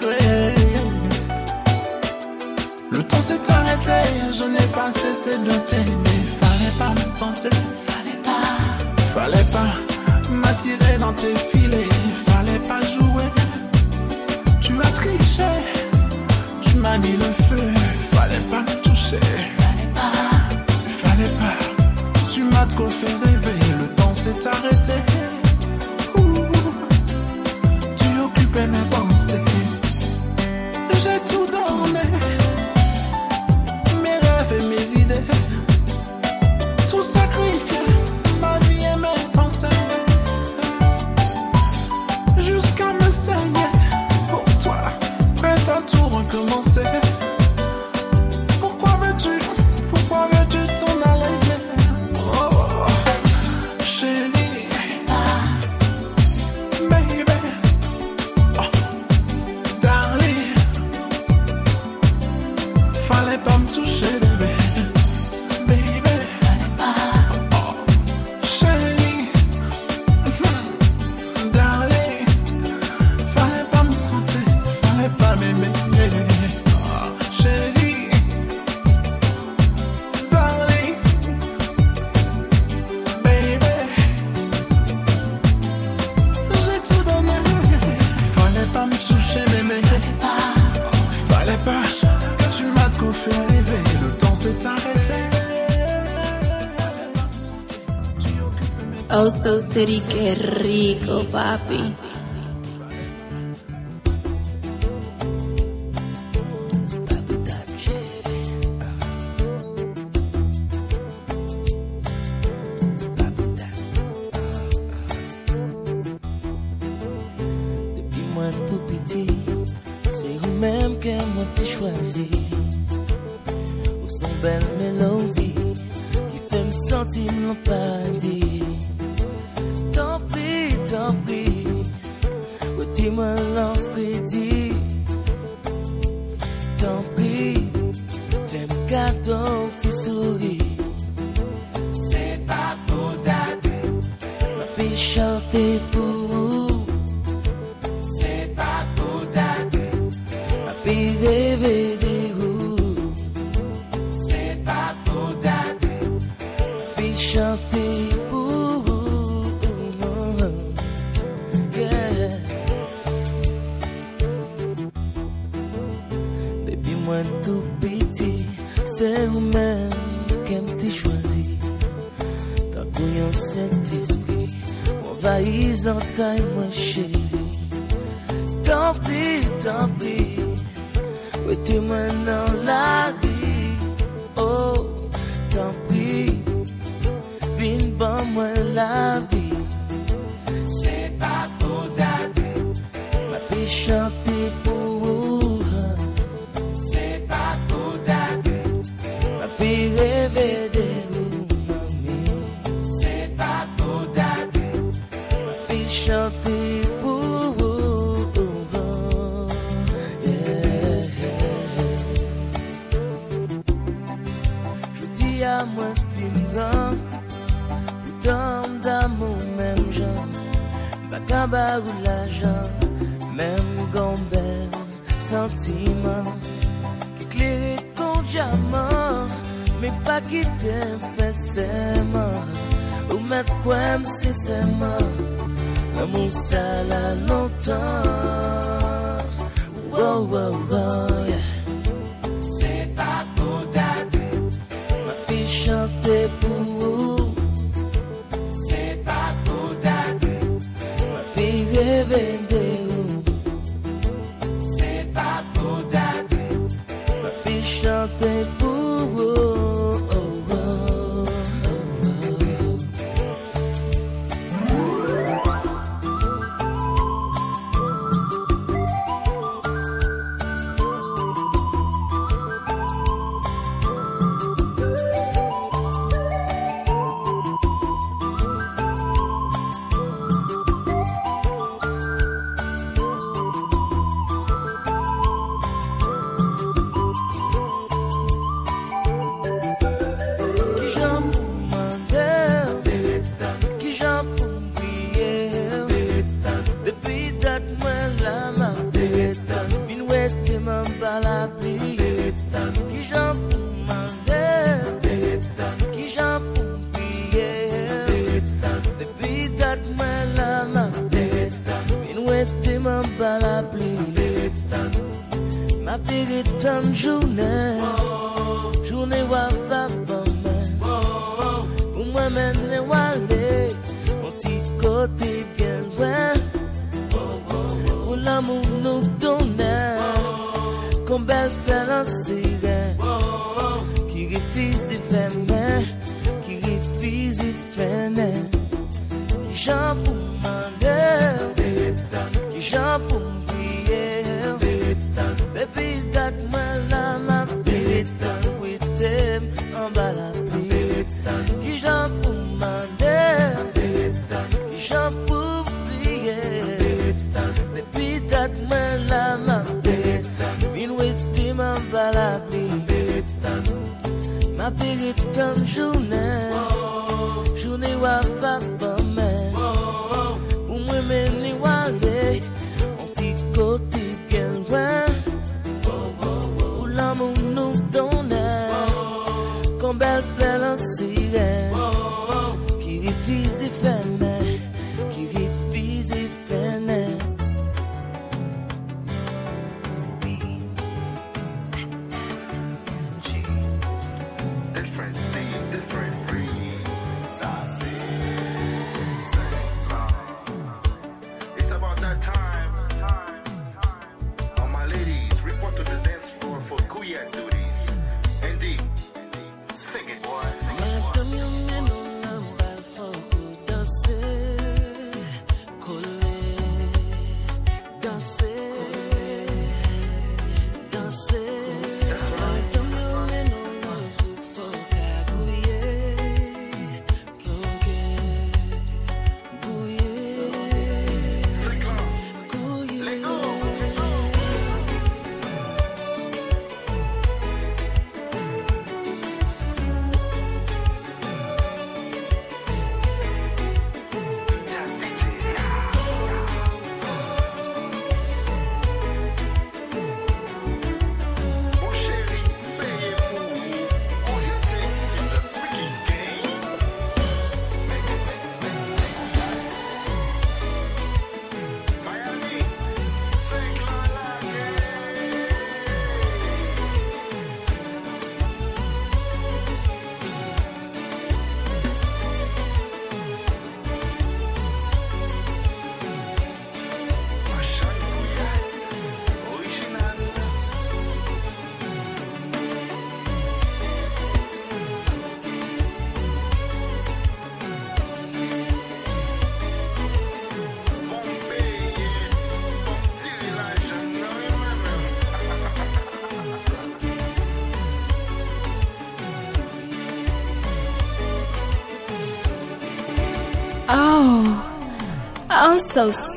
Siri, qué rico, papi.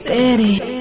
Eddie.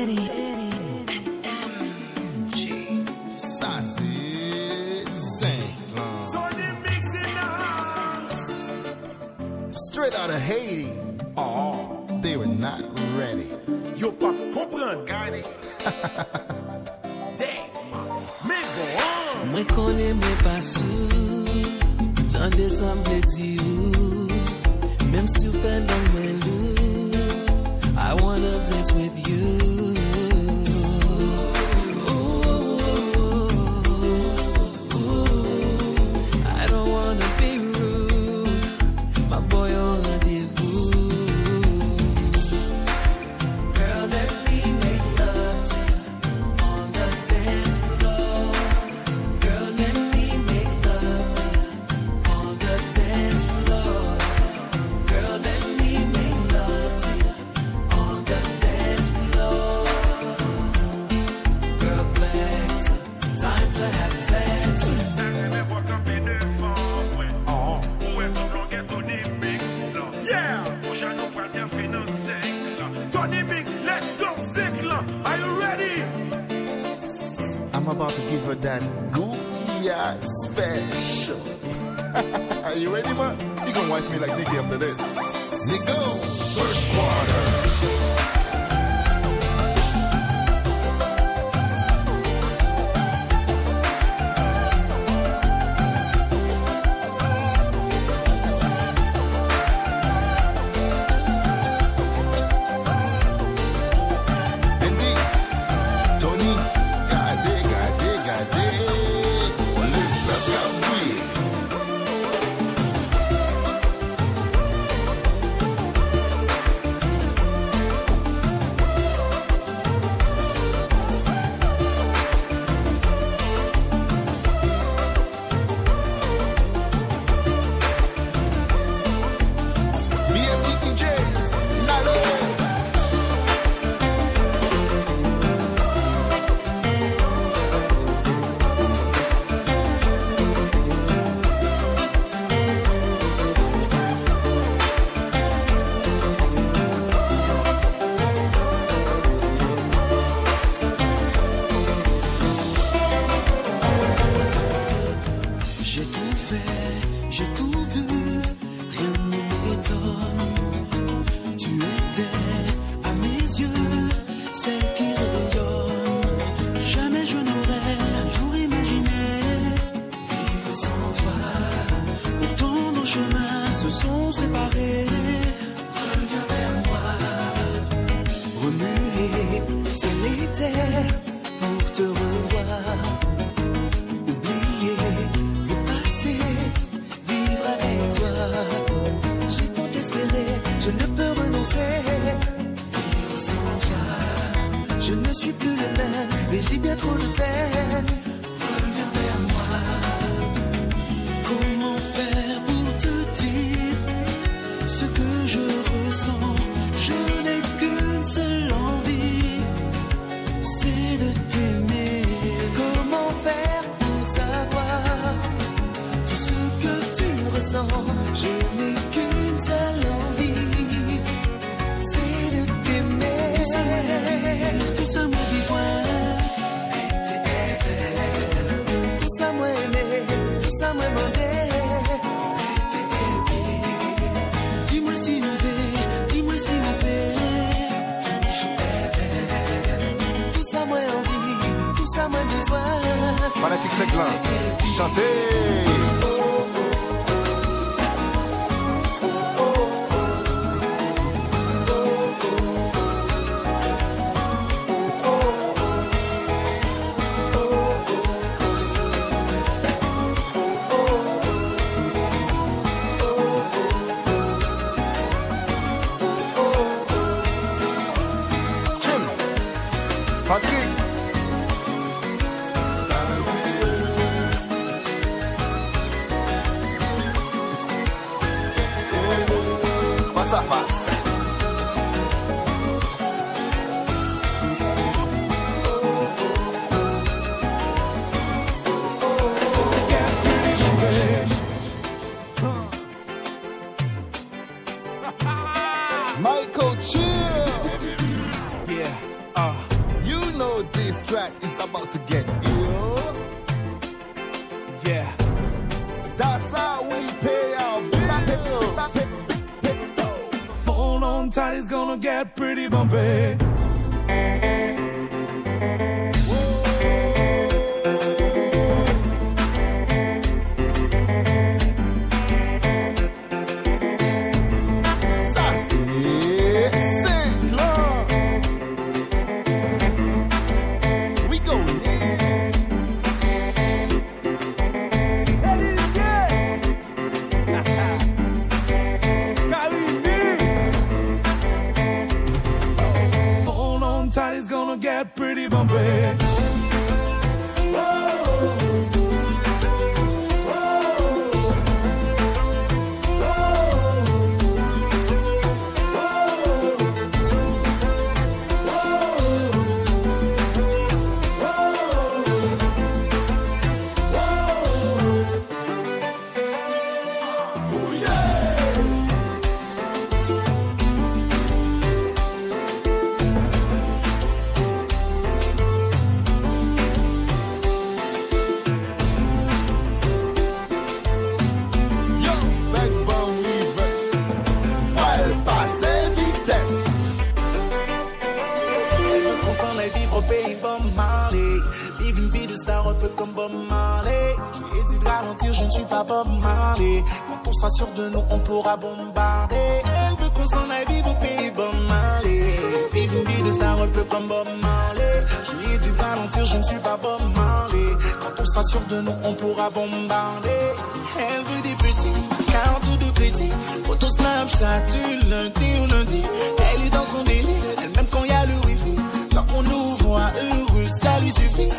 gonna get bombarder. Elle veut qu'on s'en aille vivre au pays Bob Marley. Vive une vie de star, un peu comme Bob Marley. Je lui ai dit ralentir, je ne suis pas Bob Marley. Quand on sera sûr de nous, on pourra bombarder. Elle veut des petits cartes de crédit. Photo Snapchat du lundi ou lundi. Elle est dans son délire, même quand il y a le wifi. Tant qu'on nous voit heureux, ça lui suffit.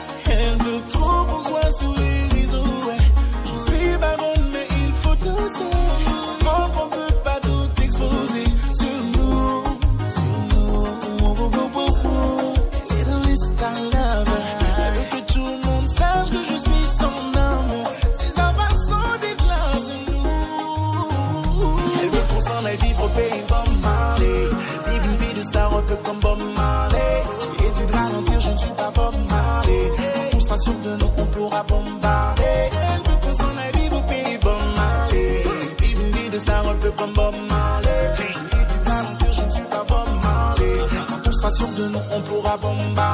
bomba.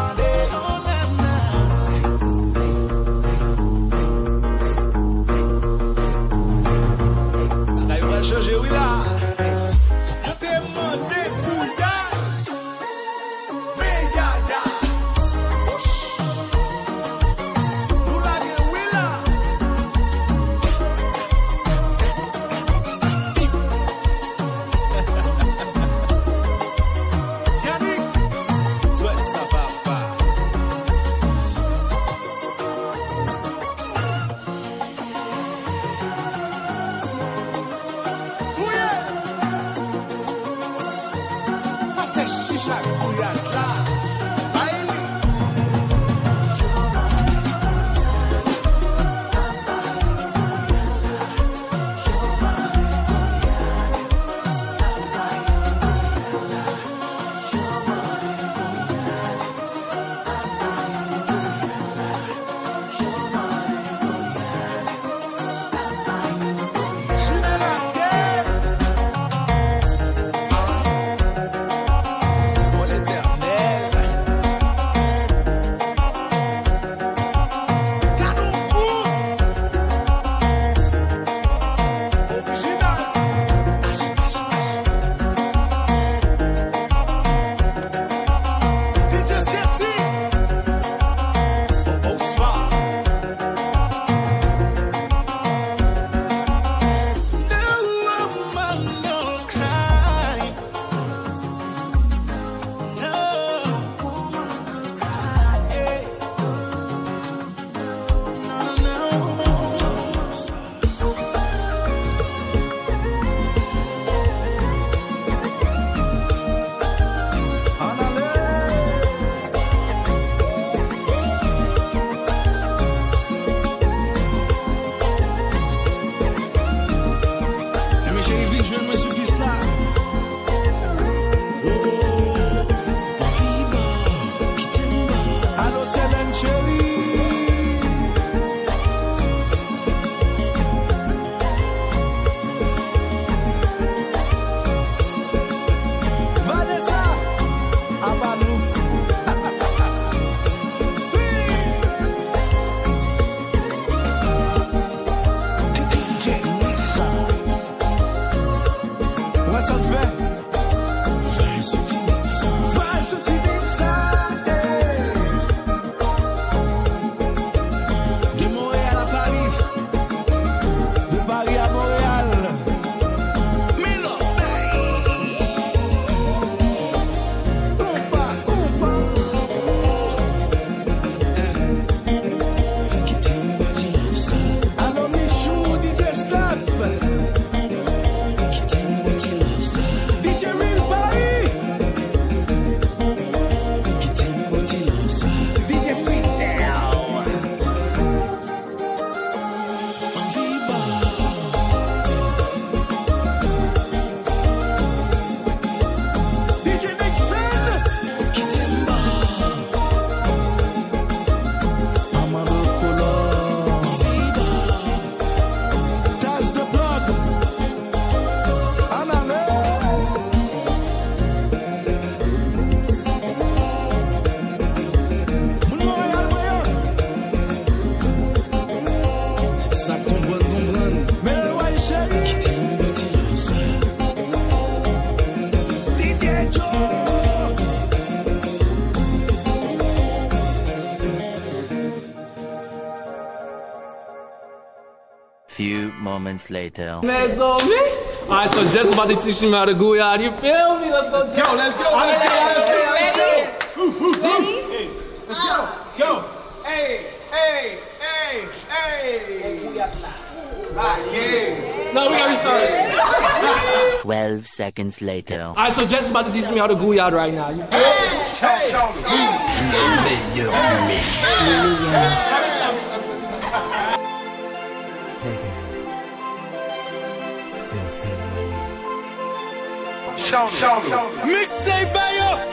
Moments later. That's on me. All right, so Jess about to teach me how to go out. You feel me? Let's go. Let's go, let's go, let's go, let's go, let's go. Ready? Let's go, go. Hey, hey, hey, hey. Right, yeah. No, we gotta restart. 12 seconds later. All right, so Jess is about to teach me how to go out right now. You feel me? C'est Me. Mixtape Bayo.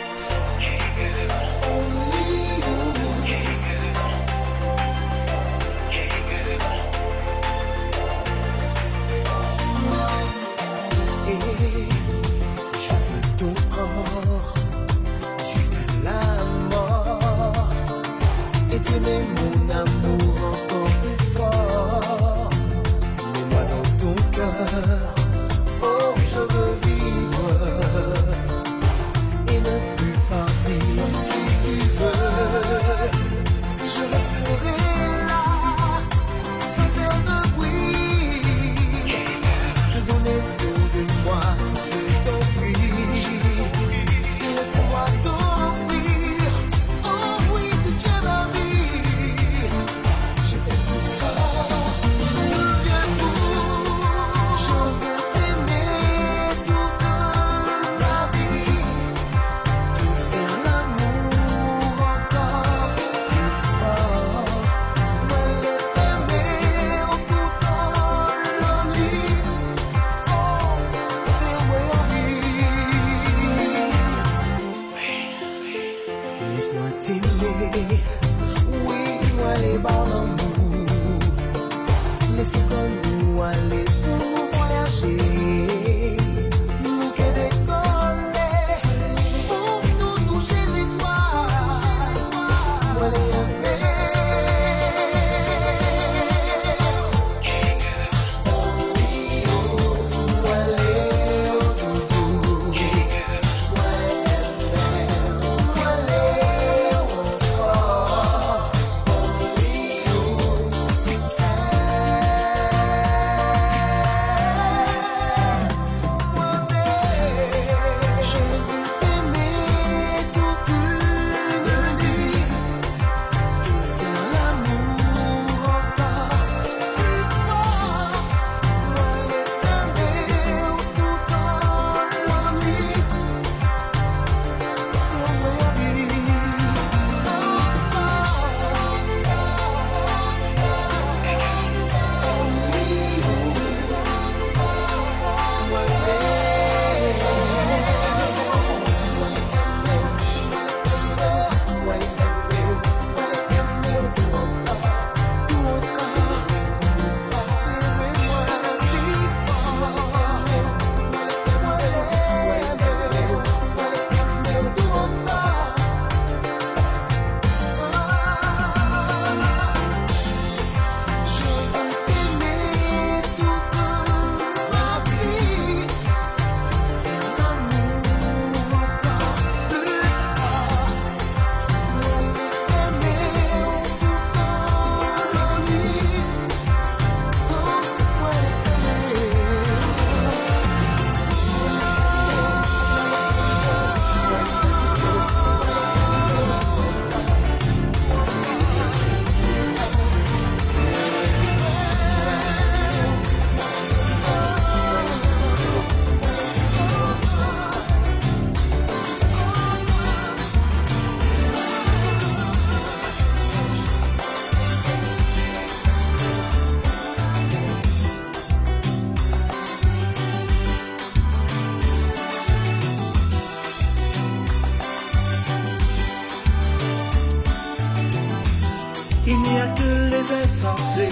Il n'y a que les insensés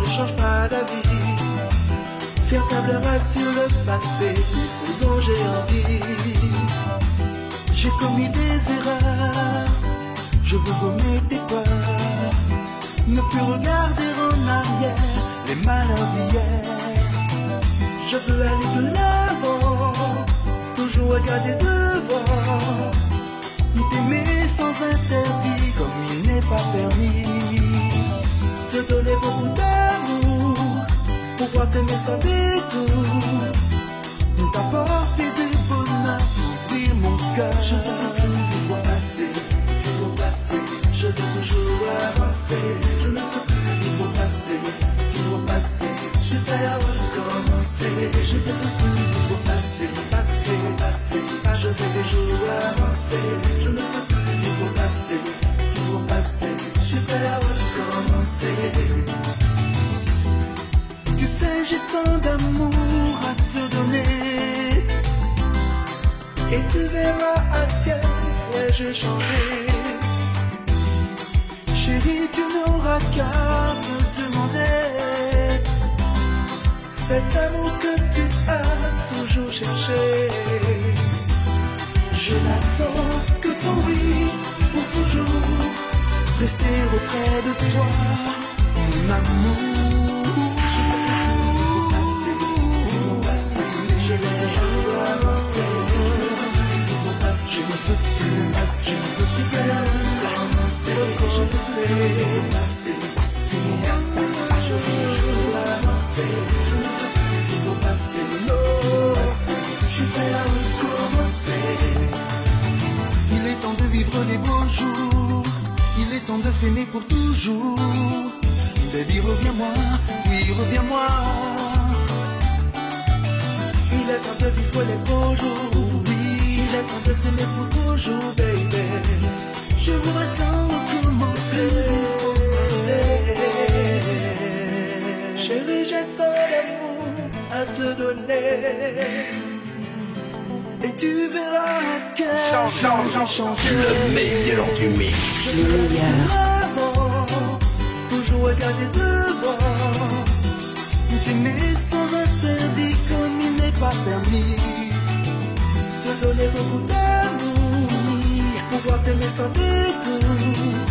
ne changent pas d'avis. Faire table rase sur le passé, c'est ce dont j'ai envie. J'ai commis des erreurs, je veux gommer tes peurs. Ne plus regarder en arrière les malheurs d'hier. Je veux aller de l'avant, toujours regarder devant. T'aimer sans interdit, comme il n'est pas permis. Te donner beaucoup d'amour, t'aimer sans détour? T'apporter du bonheur, ouvrir mon cœur. Je ne veux plus vivre passer, vivre passer. Je veux toujours avancer. Je ne veux plus vivre passer, vivre passer. Je vais recommencer. Je ne veux plus vivre passer, passer, passer. Je vais toujours avancer. Tant d'amour à te donner. Et tu verras à quel point j'ai changé. Chérie, tu n'auras qu'à me demander cet amour que tu as toujours cherché. Je n'attends que ton oui pour toujours rester auprès de toi, mon amour. S'aimer pour toujours. Baby, reviens-moi. Oui, reviens-moi. Il est temps de vivre les beaux jours. Oui, il est temps de s'aimer pour toujours. Donner. Et tu verras que j'ai changé. Le meilleur du mix. Je veux avant, toujours regarder devant. T'aimer sans interdit comme il n'est pas permis. Te donner beaucoup d'amour, pouvoir t'aimer sans détour.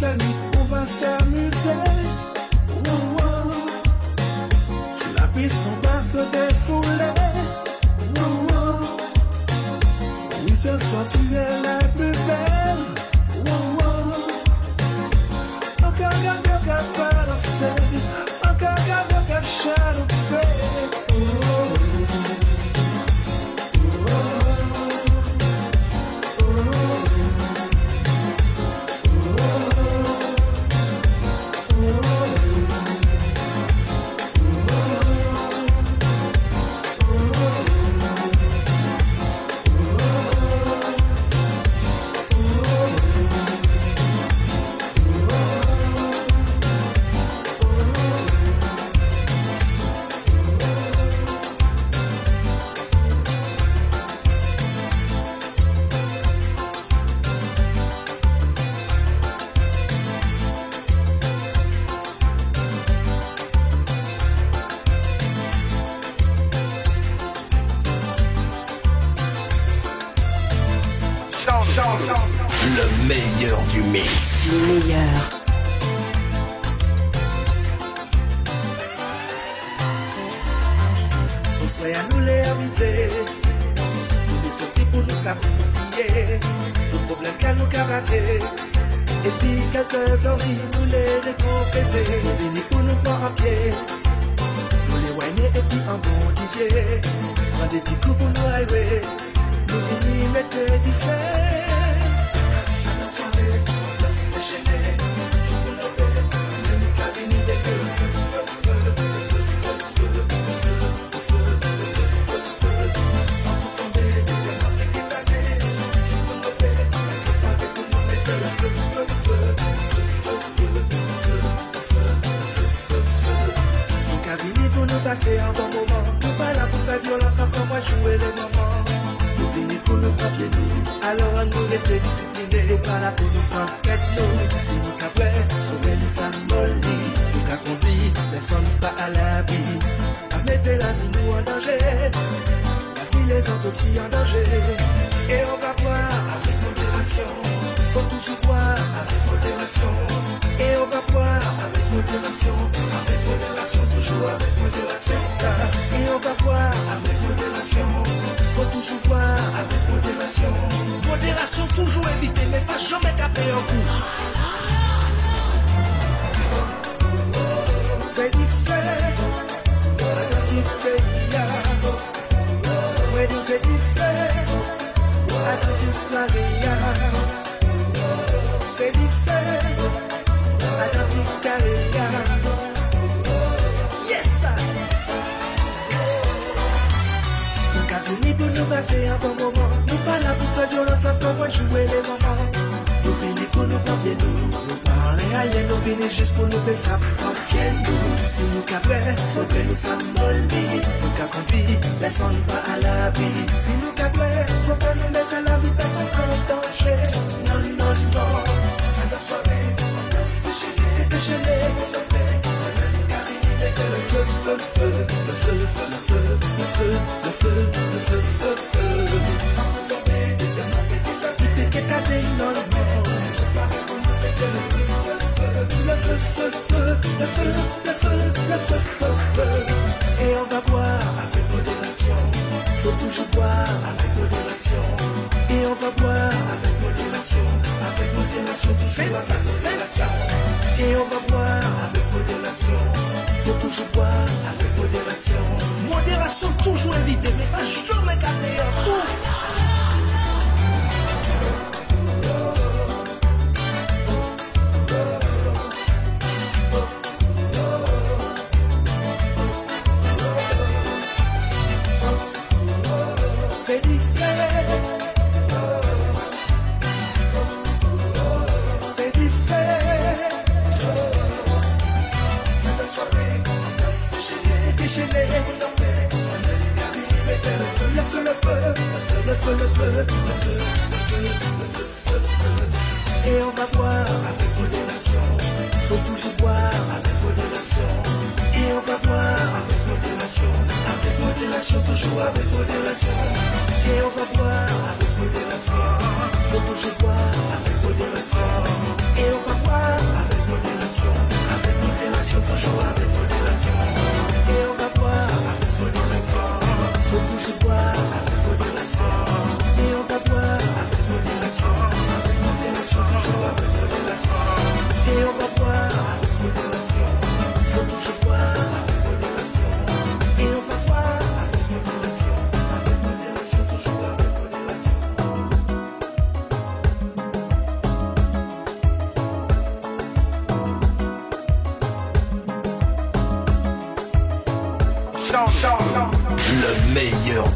La on va s'amuser.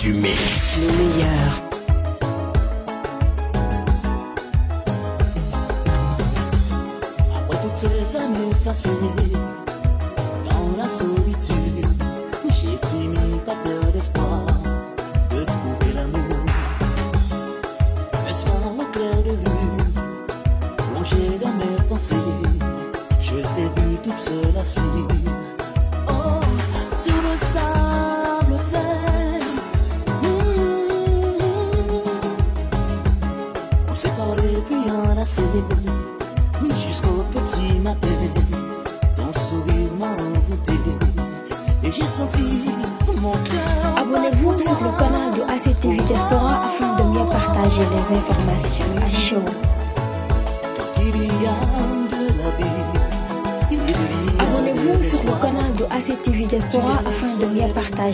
du mix. Le meilleur. Après toutes ces années passées.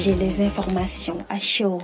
J'ai les informations à chaud.